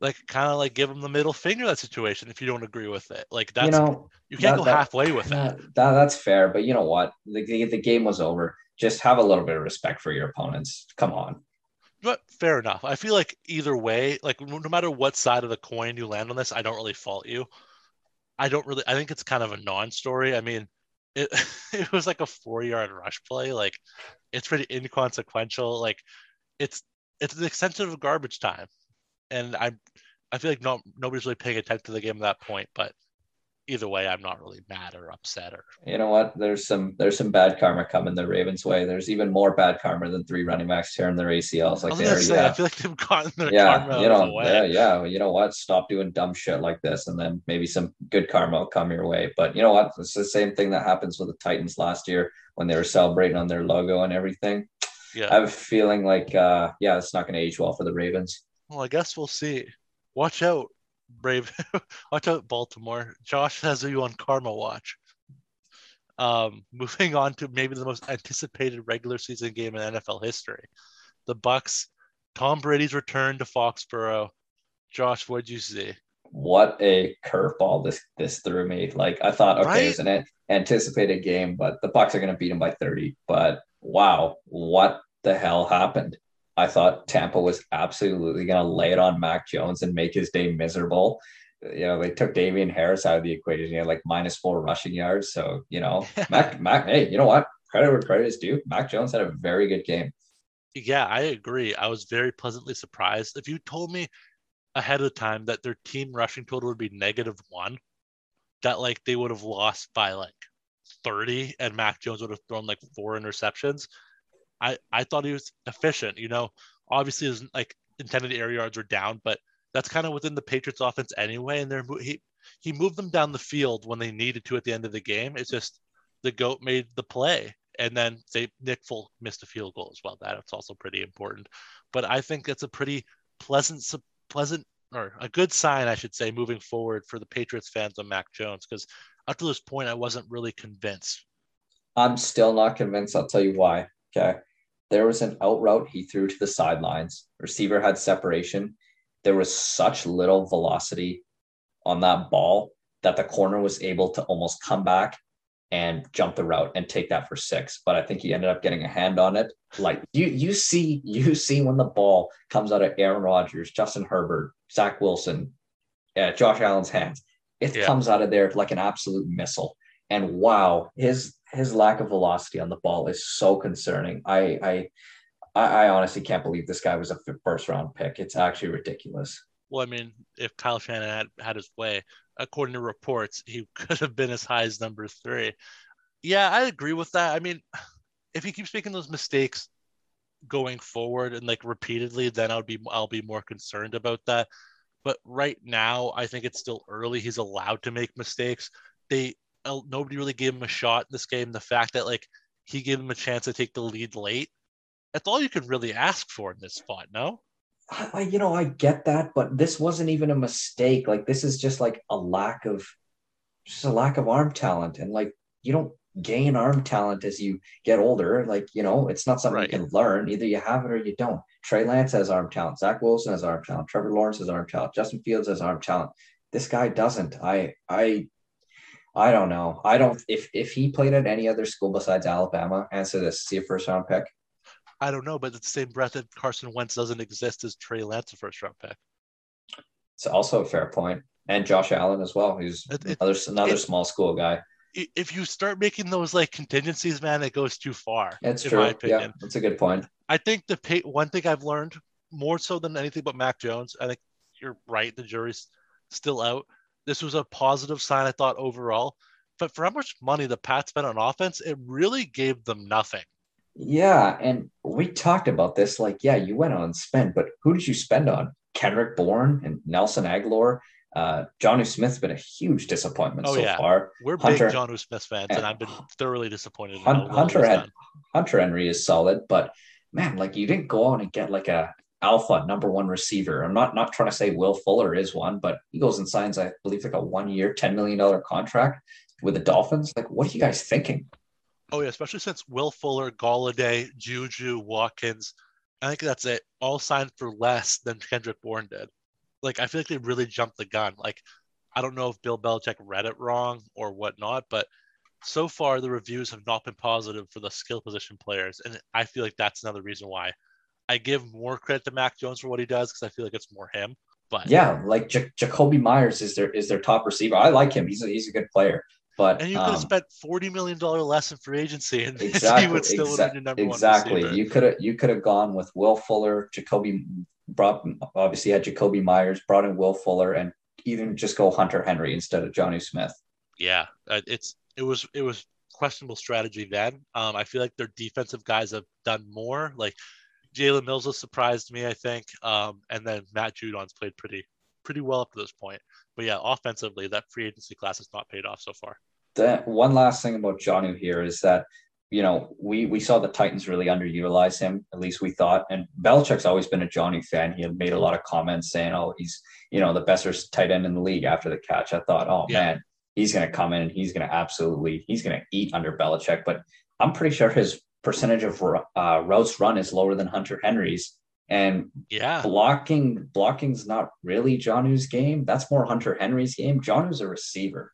like kind of like give them the middle finger that situation if you don't agree with it. Like that's you, know, you can't that, go that, halfway with that, that. That's fair, but you know what? The, the the game was over. Just have a little bit of respect for your opponents. Come on. But fair enough. I feel like either way, like no matter what side of the coin you land on this, I don't really fault you. I don't really. I think it's kind of a non-story. I mean, it it was like a four yard rush play. Like it's pretty inconsequential. Like it's it's an extension of garbage time, and I I feel like no nobody's really paying attention to the game at that point. But either way, I'm not really mad or upset or. You know what? There's some there's some bad karma coming the Ravens' way. There's even more bad karma than three running backs tearing their ACLs. Like I, say, yeah. I feel like they've gotten their yeah, karma you know, yeah, yeah. You know what? Stop doing dumb shit like this, and then maybe some good karma will come your way. But you know what? It's the same thing that happens with the Titans last year when they were celebrating on their logo and everything. Yeah. I have a feeling like, uh, yeah, it's not going to age well for the Ravens. Well, I guess we'll see. Watch out, Brave. Watch out, Baltimore. Josh has you on Karma Watch. Um, moving on to maybe the most anticipated regular season game in NFL history, the Bucs. Tom Brady's return to Foxborough. Josh, what'd you see? What a curveball this this threw me. Like I thought, okay, Right? it's an anticipated game, but the Bucs are going to beat him by thirty. But wow, what the hell happened? I thought Tampa was absolutely going to lay it on Mac Jones and make his day miserable. You know, they took Damien Harris out of the equation. He had like minus four rushing yards. So, you know, Mac, Mac, hey, you know what? Credit where credit is due. Mac Jones had a very good game. Yeah, I agree. I was very pleasantly surprised. If you told me ahead of time that their team rushing total would be negative one, that like they would have lost by like 30 and Mac Jones would have thrown like four interceptions, I, I thought he was efficient. You know, obviously his like intended air yards were down, but that's kind of within the Patriots offense anyway. And they're he he moved them down the field when they needed to at the end of the game. It's just the goat made the play, and then they Nick Folk missed a field goal as well. That's also pretty important. But I think it's a pretty pleasant pleasant or a good sign, I should say, moving forward for the Patriots fans on Mac Jones because up to this point I wasn't really convinced. I'm still not convinced. I'll tell you why. Okay. There was an out route he threw to the sidelines. Receiver had separation. There was such little velocity on that ball that the corner was able to almost come back and jump the route and take that for six. But I think he ended up getting a hand on it. Like you, you see, you see when the ball comes out of Aaron Rodgers, Justin Herbert, Zach Wilson, uh, Josh Allen's hands. It Yeah. comes out of there like an absolute missile. And wow, his his lack of velocity on the ball is so concerning. I I I, honestly can't believe this guy was a first round pick. It's actually ridiculous. Well, I mean, if Kyle Shanahan had had his way, according to reports, he could have been as high as number three. Yeah, I agree with that. I mean, if he keeps making those mistakes going forward and like repeatedly, then I'll be I'll be more concerned about that. But right now, I think it's still early. He's allowed to make mistakes. They nobody really gave him a shot in this game. The fact that like he gave him a chance to take the lead late, that's all you can really ask for in this spot. No. I, I- you know, I get that, but this wasn't even a mistake. Like this is just like a lack of just a lack of arm talent. And like you don't gain arm talent as you get older. Like, you know, it's not something Right. you can learn. Either you have it or you don't. Trey Lance has arm talent. Zach Wilson has arm talent. Trevor Lawrence has arm talent. Justin Fields has arm talent. This guy doesn't. I I I don't know. I don't if if he played at any other school besides Alabama, answer this, see a first round pick. I don't know, but at the same breath that Carson Wentz doesn't exist as Trey Lance a first round pick. It's also a fair point. And Josh Allen as well. He's It- it- another another it- small school guy. If you start making those like contingencies, man, it goes too far. That's true. my Yeah, that's a good point. I think the pay, one thing I've learned more so than anything but Mac Jones, I think you're right. The jury's still out. This was a positive sign, I thought, overall. But for how much money the Pats spent on offense, it really gave them nothing. Yeah, and we talked about this. Like, yeah, you went on spend, but who did you spend on? Kendrick Bourne and Nelson Agholor. Uh, Jonnu Smith's been a huge disappointment Oh, so yeah. far. We're Hunter- big Jonnu Smith fans, and I've been thoroughly disappointed. Hun- Hunter had. Hunter Henry is solid, but man, like you didn't go out and get like a alpha number one receiver. I'm not not trying to say Will Fuller is one, but he goes and signs, I believe, like a one year, ten million dollar contract with the Dolphins. Like, what are you guys thinking? Oh yeah, especially since Will Fuller, Golladay, Juju, Watkins, I think that's it. All signed for less than Kendrick Bourne did. Like I feel like they really jumped the gun. Like I don't know if Bill Belichick read it wrong or whatnot, but so far the reviews have not been positive for the skill position players, and I feel like that's another reason why I give more credit to Mac Jones for what he does because I feel like it's more him. But Yeah, like J- Jakobi Meyers is their is their top receiver. I like him. He's a, he's a good player. But and you could have um, spent forty million dollar less in free agency, and exactly, he would still exa- have been your number exactly. one receiver. You could have you could have gone with Will Fuller, Jakobi brought obviously had Jakobi Meyers, brought in Will Fuller, and even just go Hunter Henry instead of Jonnu Smith. Yeah, uh, it's it was it was questionable strategy then. Um, I feel like their defensive guys have done more. Like Jalen Mills has surprised me, I think, um, and then Matt Judon's played pretty pretty well up to this point. But yeah, offensively, that free agency class has not paid off so far. The one last thing about Jonnu here is that you know we we saw the Titans really underutilize him. At least we thought. And Belichick's always been a Jonnu fan. He had made a lot of comments saying, "Oh, he's you know the best tight end in the league." After the catch, I thought, "Oh Yeah. man, he's going to come in and he's going to absolutely he's going to eat under Belichick." But I'm pretty sure his percentage of uh, routes run is lower than Hunter Henry's. And Yeah, blocking blocking's not really Jonnu's game. That's more Hunter Henry's game. Jonnu's a receiver.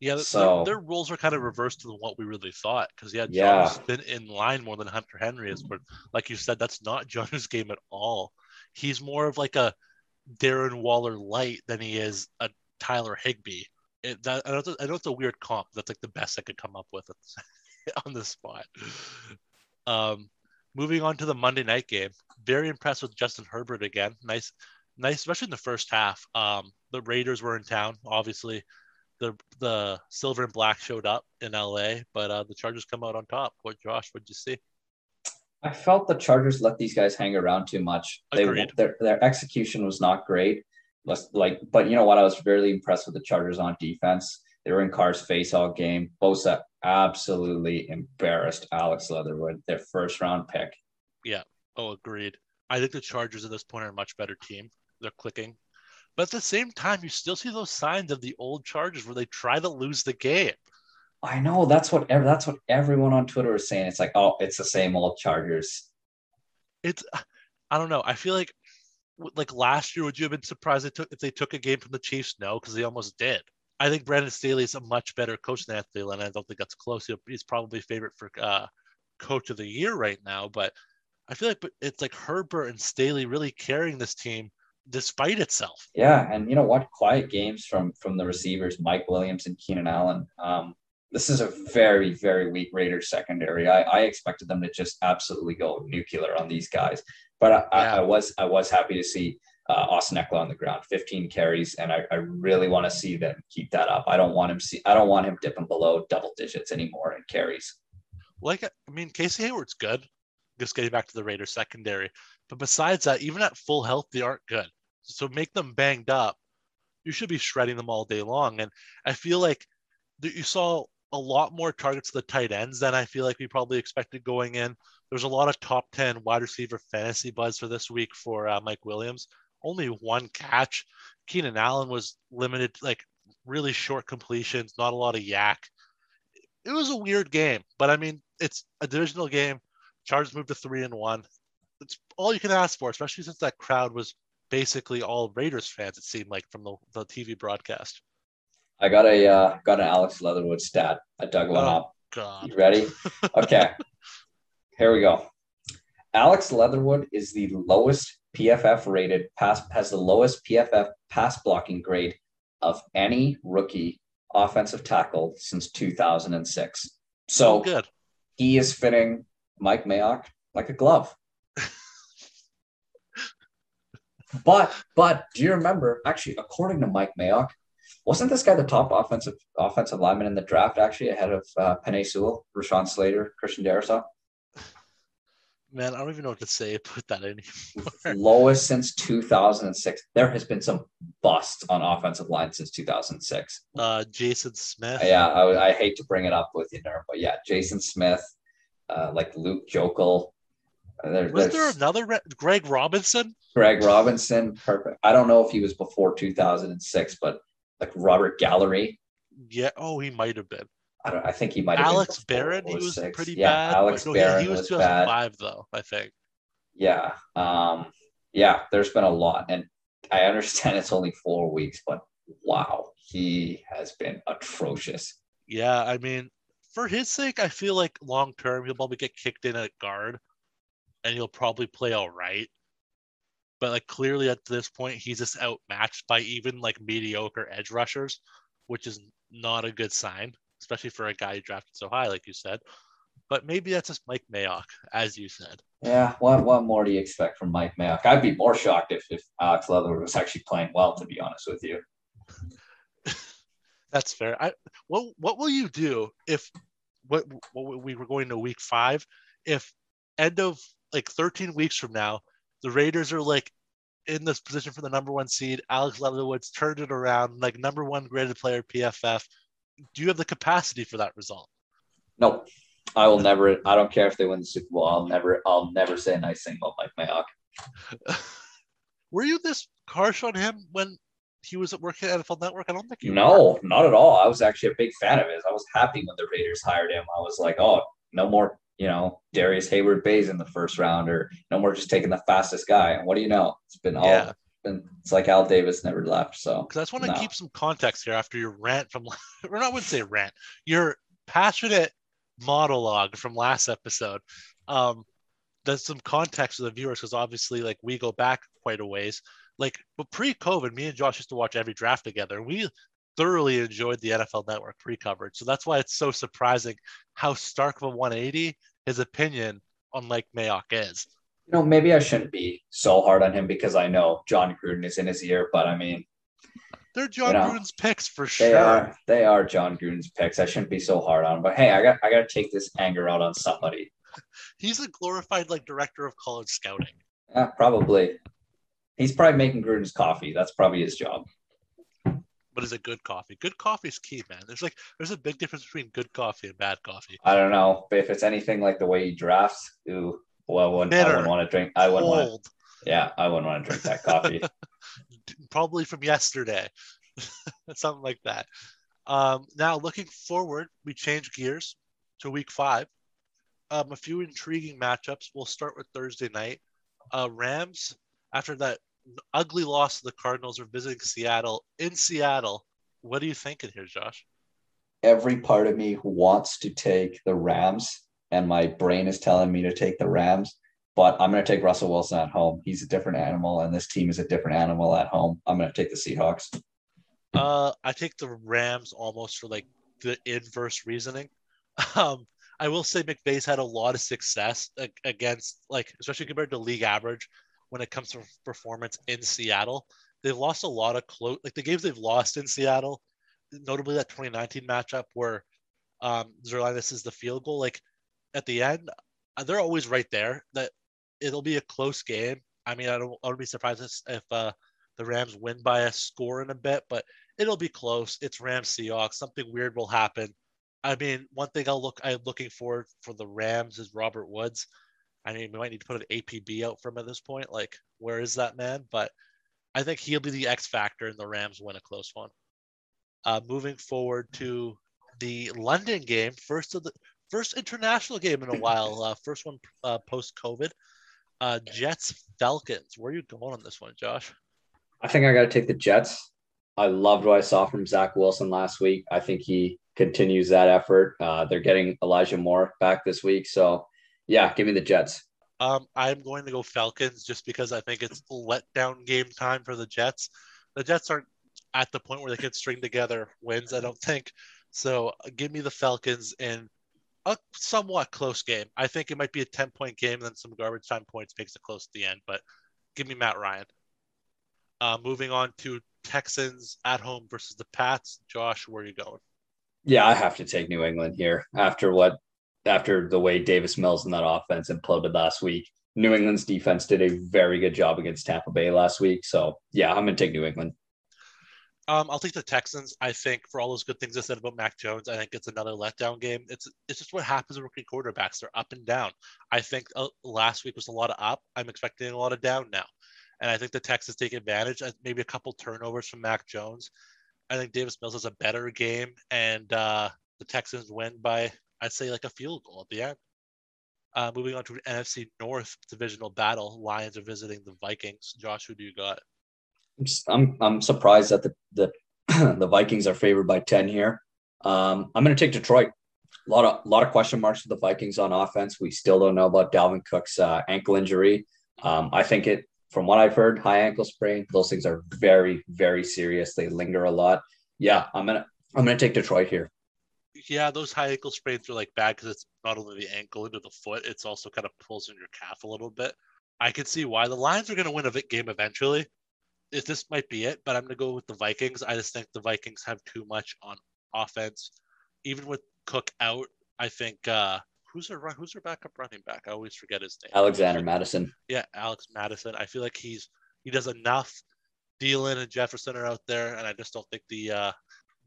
yeah. So- their, their roles are kind of reversed to what we really thought because yeah, Yeah. John's been in line more than Hunter Henry is. But like you said, that's not John's game at all. He's more of like a Darren Waller light than he is a Tyler Higbee. It, that, I, know it's a, I know it's a weird comp. That's like the best I could come up with on the spot. Um, moving on to the Monday night game, very impressed with Justin Herbert again. Nice, nice, especially in the first half. Um, the Raiders were in town, obviously. The the silver and black showed up in LA, but uh, the Chargers come out on top. What Josh? What'd you see? I felt the Chargers let these guys hang around too much. They their their execution was not great. Like, but you know what? I was really impressed with the Chargers on defense. They were in Carr's face all game. Bosa absolutely embarrassed Alex Leatherwood, their first round pick. Yeah. Oh, agreed. I think the Chargers at this point are a much better team. They're clicking. But at the same time, you still see those signs of the old Chargers where they try to lose the game. I know that's what ev- that's what everyone on Twitter is saying. It's like, oh, it's the same old Chargers. It's, I don't know. I feel like, like last year, would you have been surprised they took, if they took a game from the Chiefs? No, because they almost did. I think Brandon Staley is a much better coach than Anthony Lynn. I don't think that's close. He's probably favorite for uh, coach of the year right now. But I feel like it's like Herbert and Staley really carrying this team despite itself. Yeah, and you know what? Quiet games from from the receivers, Mike Williams and Keenan Allen. Um, this is a very very weak Raiders secondary. I, I expected them to just absolutely go nuclear on these guys, but I, I, I was I was happy to see uh, Austin Ekeler on the ground, 15 carries, and I, I really want to see them keep that up. I don't want him see I don't want him dipping below double digits anymore in carries. Like I mean, Casey Hayward's good. Just getting back to the Raiders secondary, but besides that, even at full health, they aren't good. So make them banged up. You should be shredding them all day long. And I feel like you saw a lot more targets to the tight ends than I feel like we probably expected going in. There's a lot of top 10 wide receiver fantasy buzz for this week for uh, Mike Williams. Only one catch. Keenan Allen was limited, like really short completions, not a lot of YAC. It was a weird game, but I mean, it's a divisional game. Chargers moved to three and one. It's all you can ask for, especially since that crowd was basically all Raiders fans. It seemed like from the, the TV broadcast. I got a uh, got an Alex Leatherwood stat. I dug one Oh. up. God, You ready? Okay. Here we go. Alex Leatherwood is the lowest PFF rated pass has the lowest PFF pass blocking grade of any rookie offensive tackle since 2006. so So good. he is fitting Mike Mayock like a glove. but but do you remember actually according to Mike Mayock, wasn't this guy the top offensive offensive lineman in the draft actually ahead of uh, Penei Sewell, Rashawn Slater, Christian Darrisaw? Man, I don't even know what to say. Put that in. lowest since 2006. There has been some busts on offensive line since 2006. Uh, Jason Smith. Yeah, I, I hate to bring it up with you there, but yeah, Jason Smith, uh, like Luke Joeckel. Uh, there- Was there another Re- Greg Robinson? Greg Robinson? Perfect. I don't know if he was before 2006, but like Robert Gallery. Yeah. Oh, he might have been. I don't. I think he might have Alex Barron. He was 06. pretty yeah, bad. Alex but no, he- Barron he, was, was bad. 2005 though. I think. Yeah. Um, yeah, there's been a lot. And I understand it's only four weeks, but wow, he has been atrocious. Yeah, I mean, for his sake, I feel like long term he'll probably get kicked in at guard, and he'll probably play all right. But like clearly at this point, he's just outmatched by even like mediocre edge rushers, which is not a good sign. Especially for a guy you drafted so high, like you said. But maybe that's just Mike Mayock, as you said. Yeah, what what more do you expect from Mike Mayock? I'd be more shocked if, if Alex Leatherwood was actually playing well, to be honest with you. That's fair. I what what will you do if what, what we were going to week five if end of like 13 weeks from now the Raiders are like in this position for the number one seed. Alex Leatherwood's turned it around, like number one graded player PFF. Do you have the capacity for that result? Nope. I will never. I don't care if they win the Super Bowl. I'll never. I'll never say a nice thing about Mike Mayock. Were you this harsh on him when he was working at NFL Network? I don't think you. No, were. not at all. I was actually a big fan of his. I was happy when the Raiders hired him. I was like, oh, no more, you know, Darius Heyward-Bey's in the first round, or no more just taking the fastest guy. And what do you know? It's been all. Yeah. Been, it's like Al Davis never left. So because I just want to no. keep some context here after your rant from, or I wouldn't say rant, your passionate monologue from last episode. Um, there's some context for the viewers because obviously, like we go back quite a ways like but pre-COVID, me and Josh used to watch every draft together. We thoroughly enjoyed the NFL Network pre-coverage. So that's why it's so surprising how stark of a 180 his opinion on Mike Mayock is. You know, maybe I shouldn't be so hard on him because I know Jon Gruden is in his ear, but I mean they're Jon you know, Gruden's picks for sure. They are they are Jon Gruden's picks. I shouldn't be so hard on him. But hey, I got I gotta take this anger out on somebody. He's a glorified like director of college scouting. Yeah, probably. He's probably making Gruden's coffee. That's probably his job. But is it good coffee? Good coffee is key, man. There's like there's a big difference between good coffee and bad coffee. I don't know, if it's anything like the way he drafts, ooh, well, I wouldn't, Bitter, I wouldn't want to drink. I wouldn't want. Yeah, I wouldn't want to drink that coffee. Probably from yesterday, something like that. Um, now, looking forward, we change gears to week five. Um, a few intriguing matchups. We'll start with Thursday night. Uh, Rams after that ugly loss to the Cardinals are visiting Seattle in Seattle. What are you thinking here, Josh? Every part of me wants to take the Rams, and my brain is telling me to take the Rams, but I'm going to take Russell Wilson at home. He's a different animal, and this team is a different animal at home. I'm going to take the Seahawks. Uh, I take the Rams almost for like the inverse reasoning. Um, I will say McVay's had a lot of success against, like, especially compared to league average when it comes to performance in Seattle. They've lost a lot of close, like the games they've lost in Seattle, notably that 2019 matchup where um, Zuerlein misses the field goal. Like at the end, uh, they're always right there. That it'll be a close game. I mean, I don't, I would be surprised if uh, the Rams win by a score in a bit, but it'll be close. It's Rams Seahawks. Something weird will happen. I mean, one thing I'll look I'm looking for for the Rams is Robert Woods. I mean, we might need to put an APB out for him at this point. Like, where is that man? But I think he'll be the X factor, and the Rams win a close one. Uh, moving forward to the London game, first of the first international game in a while, uh, first one uh, post COVID. Uh, Jets Falcons. Where are you going on this one, Josh? I think I got to take the Jets. I loved what I saw from Zach Wilson last week. I think he continues that effort. Uh, they're getting Elijah Moore back this week, so yeah, give me the Jets. Um, I'm going to go Falcons just because I think it's letdown game time for the Jets. The Jets aren't at the point where they can string together wins, I don't think. So uh, give me the Falcons in a somewhat close game. I think it might be a 10 point game, and then some garbage time points makes it close at the end, but give me Matt Ryan. Uh, moving on to Texans at home versus the Pats. Josh, where are you going? Yeah, I have to take New England here after what after the way Davis Mills and that offense imploded last week. New England's defense did a very good job against Tampa Bay last week. So yeah, I'm gonna take New England. Um, I'll take the Texans. I think for all those good things I said about Mac Jones, I think it's another letdown game. It's it's just what happens with rookie quarterbacks. They're up and down. I think uh, last week was a lot of up. I'm expecting a lot of down now, and I think the Texans take advantage. Maybe a couple turnovers from Mac Jones. I think Davis Mills has a better game, and uh, the Texans win by I'd say like a field goal at the end. Uh, moving on to an NFC North divisional battle, Lions are visiting the Vikings. Josh, who do you got? I'm I'm surprised that the the, the Vikings are favored by ten here. Um, I'm going to take Detroit. A lot of lot of question marks for the Vikings on offense. We still don't know about Dalvin Cook's uh, ankle injury. Um, I think it, from what I've heard, high ankle sprain. Those things are very very serious. They linger a lot. Yeah, I'm gonna I'm gonna take Detroit here. yeah, those high ankle sprains are like bad because it's not only the ankle into the foot, it's also kind of pulls in your calf a little bit. I can see why the Lions are going to win a game eventually. If this might be it, but I'm going to go with the Vikings. I just think the Vikings have too much on offense. Even with Cook out, I think uh, who's their who's their backup running back? I always forget his name. Alexander Mattison. Yeah, Alex Mattison. I feel like he's he does enough. Thielen and Jefferson are out there, and I just don't think the uh,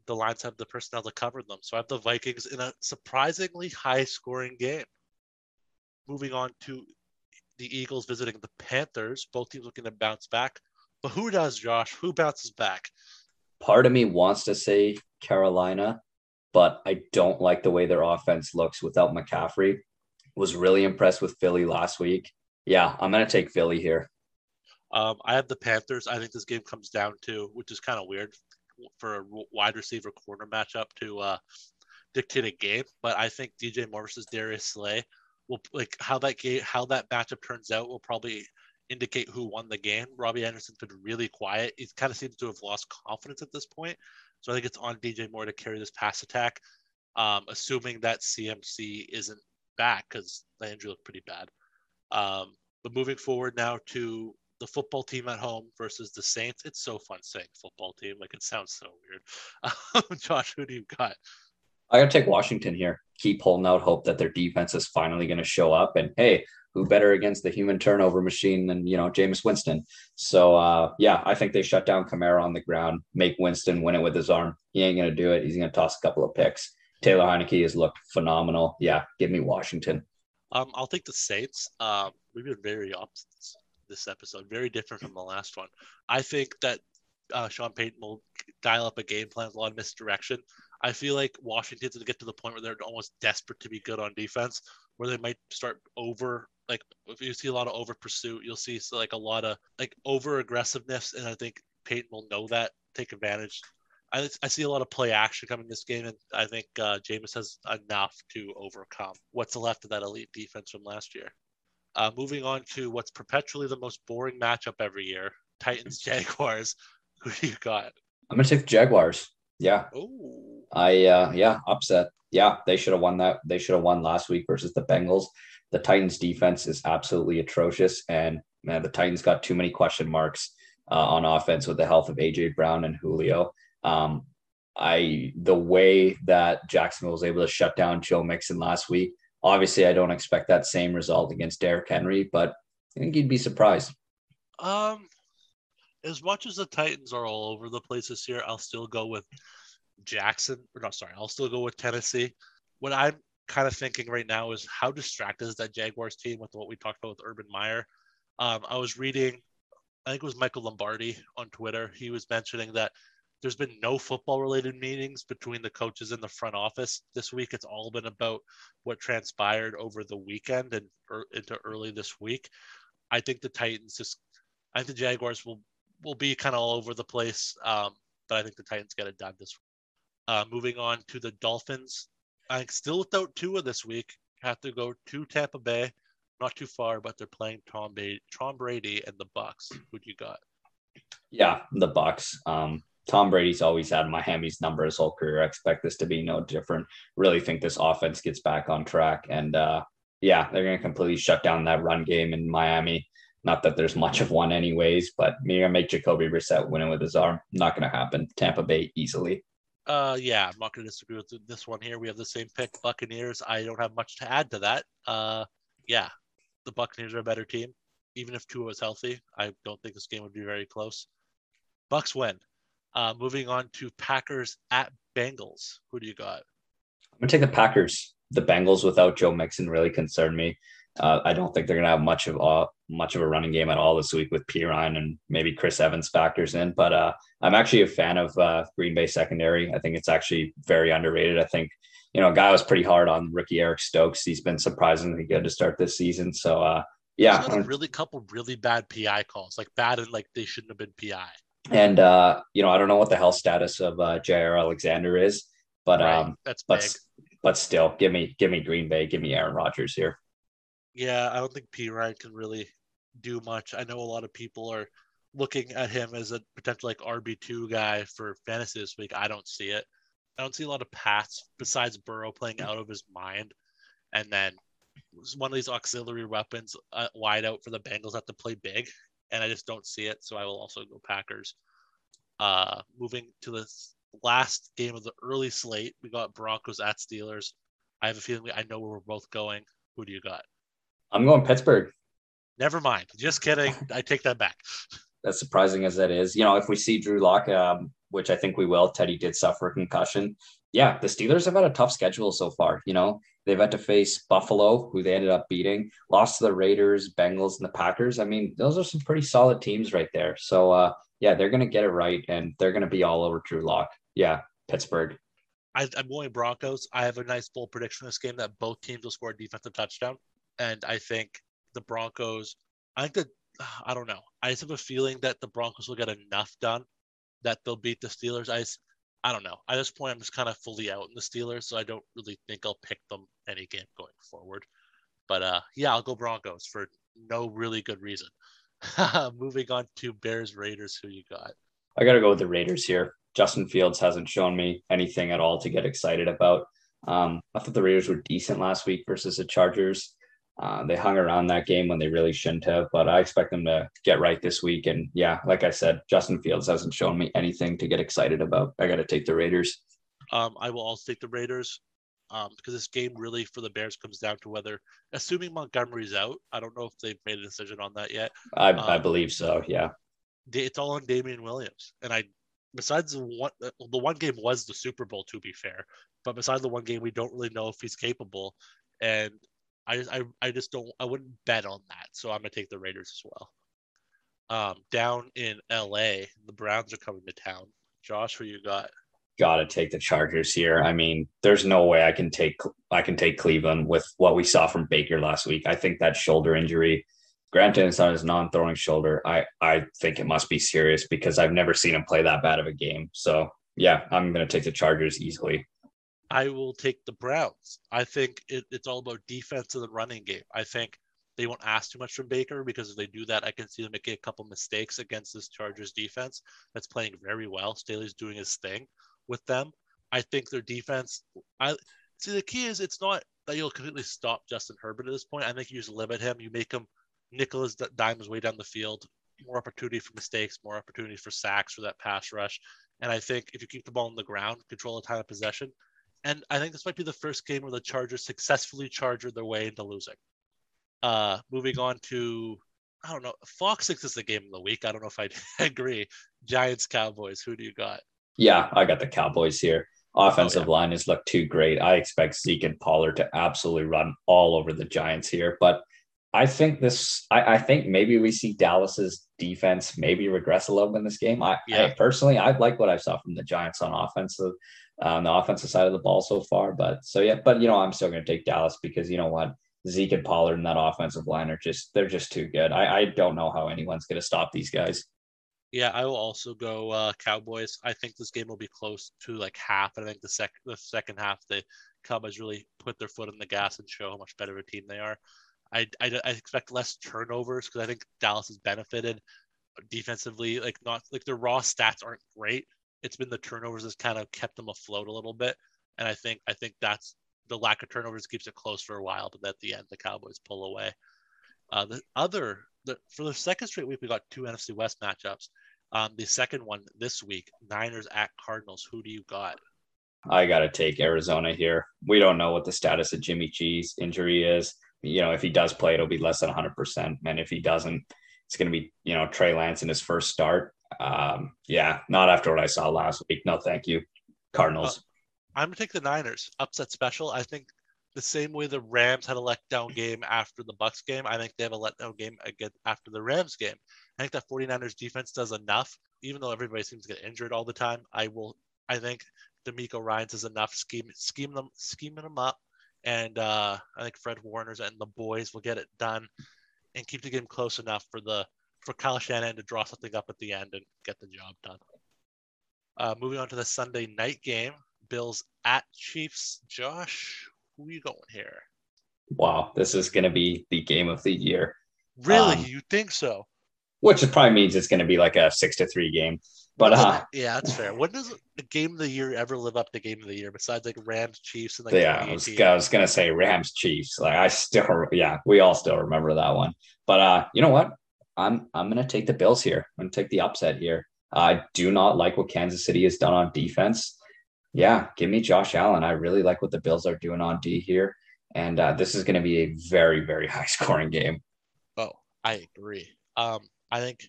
the Lions have the personnel to cover them. So I have the Vikings in a surprisingly high scoring game. Moving on to the Eagles visiting the Panthers. Both teams looking to bounce back. But who does, Josh? Who bounces back? Part of me wants to say Carolina, but I don't like the way their offense looks without McCaffrey. Was really impressed with Philly last week. Yeah, I'm going to take Philly here. Um, I have the Panthers. I think this game comes down to, which is kind of weird for a wide receiver corner matchup to uh, dictate a game. But I think DJ Moore versus Darius Slay will like how that game, how that matchup turns out will probably indicate who won the game. Robbie Anderson's been really quiet. He kind of seems to have lost confidence at this point. So I think it's on DJ Moore to carry this pass attack, um, assuming that CMC isn't back because injury looked pretty bad. Um, but moving forward now to the football team at home versus the Saints. It's so fun saying football team. Like it sounds so weird. Josh, who do you got? I gotta take Washington here. Keep holding out hope that their defense is finally going to show up. And hey, who better against the human turnover machine than you know Jameis Winston? So uh, yeah, I think they shut down Kamara on the ground, make Winston win it with his arm. He ain't to do it. He's to toss a couple of picks. Taylor Heinicke has looked phenomenal. Yeah, give me Washington. Um, I'll take the Saints. Um, we've been very opposite this episode, very different from the last one. I think that uh, Sean Payton will dial up a game plan a lot of misdirection. I feel like Washington's going to get to the point where they're almost desperate to be good on defense, where they might start over. Like if you see a lot of over pursuit, you'll see like a lot of like over aggressiveness, and I think Payton will know that, take advantage. I, I see a lot of play action coming this game, and I think uh, Jameis has enough to overcome what's left of that elite defense from last year. Uh, moving on to what's perpetually the most boring matchup every year Titans Jaguars. Who do you got? I'm going to take the Jaguars. Yeah. Ooh. I, uh, yeah, upset. Yeah, they should have won that. They should have won last week versus the Bengals. The Titans defense is absolutely atrocious. And man, the Titans got too many question marks uh, on offense with the health of AJ Brown and Julio. Um, I the way that Jacksonville was able to shut down Joe Mixon last week Obviously, I don't expect that same result against Derrick Henry, but I think you'd be surprised. Um, as much as the Titans are all over the place this year, I'll still go with Jackson. Or no, sorry, I'll still go with Tennessee. What I'm kind of thinking right now is how distracted is that Jaguars team with what we talked about with Urban Meyer. Um, I was reading, I think it was Michael Lombardi on Twitter. He was mentioning that there's been no football related meetings between the coaches in the front office this week. It's all been about what transpired over the weekend and er, into early this week. I think the Titans just, I think the Jaguars will will be kind of all over the place, um, but I think the Titans get it done this. Uh, moving on to the Dolphins, I think still without Tua this week. Have to go to Tampa Bay, not too far, but they're playing Tom Brady, Tom Brady and the Bucs. Who do you got? Yeah, the Bucs. Um, Tom Brady's always had Miami's number his whole career. I expect this to be no different. Really think this offense gets back on track. And uh, yeah, they're going to completely shut down that run game in Miami. Not that there's much of one, anyways, but going to make Jacoby Brissett win it with his arm. Not going to happen. Tampa Bay easily. Uh, yeah, I'm not going to disagree with this one here. We have the same pick, Buccaneers. I don't have much to add to that. Uh, yeah, the Buccaneers are a better team. Even if Tua was healthy, I don't think this game would be very close. Bucs win. Uh, moving on to Packers at Bengals. Who do you got? I'm gonna take the Packers. The Bengals without Joe Mixon really concern me. Uh, I don't think they're gonna have much of a much of a running game at all this week with Perine and maybe Chris Evans factors in. But uh, I'm actually a fan of uh, Green Bay secondary. I think it's actually very underrated. I think you know, a guy was pretty hard on rookie Eric Stokes. He's been surprisingly good to start this season. So uh, yeah, a really couple really bad PI calls, like bad and like they shouldn't have been PI. And uh, you know, I don't know what the health status of uh, Jaire Alexander is, but right. um, that's but big. but still, give me give me Green Bay, give me Aaron Rodgers here. Yeah, I don't think Perine can really do much. I know a lot of people are looking at him as a potential like RB two guy for fantasy this week. I don't see it. I don't see a lot of paths besides Burrow playing out of his mind, and then one of these auxiliary weapons uh, wide out for the Bengals have to play big, and I just don't see it. So I will also go Packers. Uh, moving to the last game of the early slate, we got Broncos at Steelers. I have a feeling I know where we're both going. Who do you got? I'm going Pittsburgh. Never mind. Just kidding. I take that back. As surprising as that is, you know, if we see Drew Lock, um, which I think we will, Teddy did suffer a concussion. Yeah, the Steelers have had a tough schedule so far. You know, they've had to face Buffalo, who they ended up beating, lost to the Raiders, Bengals, and the Packers. I mean, those are some pretty solid teams right there. So, uh, yeah, they're going to get it right and they're going to be all over Drew Lock. Yeah, Pittsburgh. I, am going Broncos. I have a nice bold prediction in this game that both teams will score a defensive touchdown. And I think the Broncos, I think that, I don't know. I just have a feeling that the Broncos will get enough done that they'll beat the Steelers. I, just, I don't know. At this point, I'm just kind of fully out in the Steelers, so I don't really think I'll pick them any game going forward. But uh, yeah, I'll go Broncos for no really good reason. Moving on to Bears Raiders, who you got? I got to go with the Raiders here. Justin Fields hasn't shown me anything at all to get excited about. Um, I thought the Raiders were decent last week versus the Chargers. Uh, they hung around that game when they really shouldn't have, but I expect them to get right this week. And yeah, like I said, Justin Fields hasn't shown me anything to get excited about. I got to take the Raiders. Um, I will also take the Raiders um, because this game really for the Bears comes down to whether, assuming Montgomery's out, I don't know if they've made a decision on that yet. I, um, I believe so. Yeah, it's all on Damien Williams, and I besides the one the one game was the Super Bowl to be fair, but besides the one game we don't really know if he's capable, and I just I I just don't I wouldn't bet on that, so I'm gonna take the Raiders as well. Um, down in L.A., the Browns are coming to town. Josh, who you got? Got to take the Chargers here. I mean, there's no way I can take I can take Cleveland with what we saw from Baker last week. I think that shoulder injury Granted, it's on his non-throwing shoulder. I I think it must be serious because I've never seen him play that bad of a game. So yeah, I'm to take the Chargers easily. I will take the Browns. I think it, it's all about defense and the running game. I think they won't ask too much from Baker because if they do that, I can see them making a couple mistakes against this Chargers defense that's playing very well. Staley's doing his thing with them. I think their defense. I see the key is it's not that you'll completely stop Justin Herbert at this point. I think you just limit him. You make him Nicholas Dimes way down the field, more opportunity for mistakes, more opportunity for sacks for that pass rush. And I think if you keep the ball on the ground, control the time of possession. And I think this might be the first game where the Chargers successfully charger their way into losing. Uh, moving on to, I don't know, Fox 6 is the game of the week. I don't know if I agree. Giants, Cowboys. Who do you got? Yeah, I got the Cowboys here. Offensive oh, yeah. line has looked too great. I expect Zeke and Pollard to absolutely run all over the Giants here. But I think this. I, I, think maybe we see Dallas's defense maybe regress a little bit in this game. I, yeah. I personally, I like what I saw from the Giants on offensive, on the offensive side of the ball so far. But so yeah, but you know, I'm still going to take Dallas because you know what, Zeke and Pollard and that offensive line are just they're just too good. I, I don't know how anyone's going to stop these guys. Yeah, I will also go uh, Cowboys. I think this game will be close to like half. And I think the second the second half the Cowboys really put their foot on the gas and show how much better a team they are. I, I, I expect less turnovers because I think Dallas has benefited defensively. Like not like their raw stats aren't great. It's been the turnovers that's kind of kept them afloat a little bit, and I think I think that's the lack of turnovers keeps it close for a while, but at the end the Cowboys pull away. Uh, the other the, for the second straight week we got two NFC West matchups. Um, the second one this week, Niners at Cardinals. Who do you got? I got to take Arizona here. We don't know what the status of Jimmy G's injury is you know, if he does play, it'll be less than 100%. And if he doesn't, it's going to be, you know, Trey Lance in his first start. Um, yeah, not after what I saw last week. No, thank you. Cardinals. Uh, I'm to take the Niners. Upset special. I think the same way the Rams had a letdown game after the Bucs game, I think they have a letdown game again after the Rams game. I think that 49ers defense does enough, even though everybody seems to get injured all the time. I will, I think DeMeco Ryans is enough scheme, scheme them, scheming them up and uh, I think Fred Warner's and the boys will get it done and keep the game close enough for the for Kyle Shanahan to draw something up at the end and get the job done. Uh, moving on to the Sunday night game, Bills at Chiefs. Josh, who are you going here? Wow, this is going to be the game of the year. Really, um, you think so? Which probably means it's going to be like a six to three game. But uh, yeah, that's fair. When does a game of the year ever live up to game of the year besides like Rams, Chiefs, and like yeah, I was, I was gonna say Rams, Chiefs. Like I still, yeah, we all still remember that one. But uh, you know what? I'm I'm gonna take the Bills here. I'm gonna take the upset here. I do not like what Kansas City has done on defense. Yeah, give me Josh Allen. I really like what the Bills are doing on D here, and uh, this is going to be a very very high scoring game. Oh, I agree. Um, I think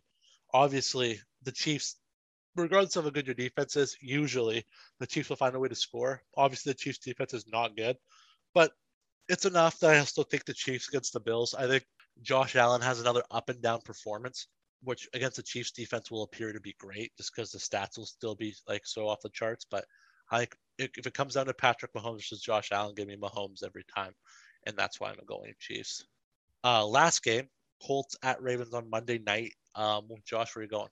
obviously the Chiefs, regardless of how good your defense is, usually the Chiefs will find a way to score. Obviously, the Chiefs defense is not good, but it's enough that I still think the Chiefs against the Bills. I think Josh Allen has another up and down performance, which against the Chiefs defense will appear to be great just because the stats will still be like so off the charts. But I think if it comes down to Patrick Mahomes versus Josh Allen, give me Mahomes every time. And that's why I'm going Chiefs. Uh, last game, Colts at Ravens on Monday night. Um, Josh, where are you going?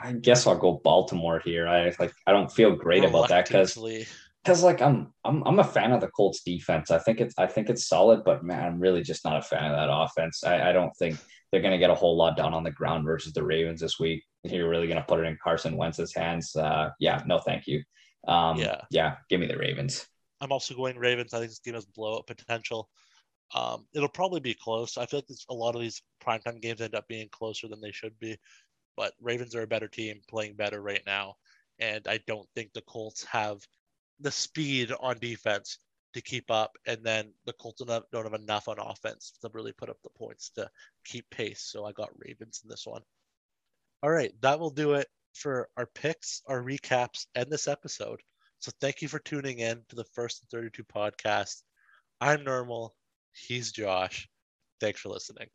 I guess I'll go Baltimore here. I like I don't feel great about that because because like I'm I'm I'm a fan of the Colts defense. I think it's I think it's solid, but man, I'm really just not a fan of that offense. I, I don't think they're gonna get a whole lot done on the ground versus the Ravens this week. You're really gonna put it in Carson Wentz's hands. Uh, yeah, no, thank you. Um, yeah, yeah, give me the Ravens. I'm also going Ravens. I think this game has blowout potential. Um, it'll probably be close. I feel like a lot of these primetime games end up being closer than they should be. But Ravens are a better team, playing better right now, and I don't think the Colts have the speed on defense to keep up, and then the Colts don't have, enough on offense to really put up the points to keep pace. So I got Ravens in this one. All right, that will do it for our picks, our recaps, and this episode. So thank you for tuning in to the First and 32 podcast. I'm Nirmal. He's Josh. Thanks for listening.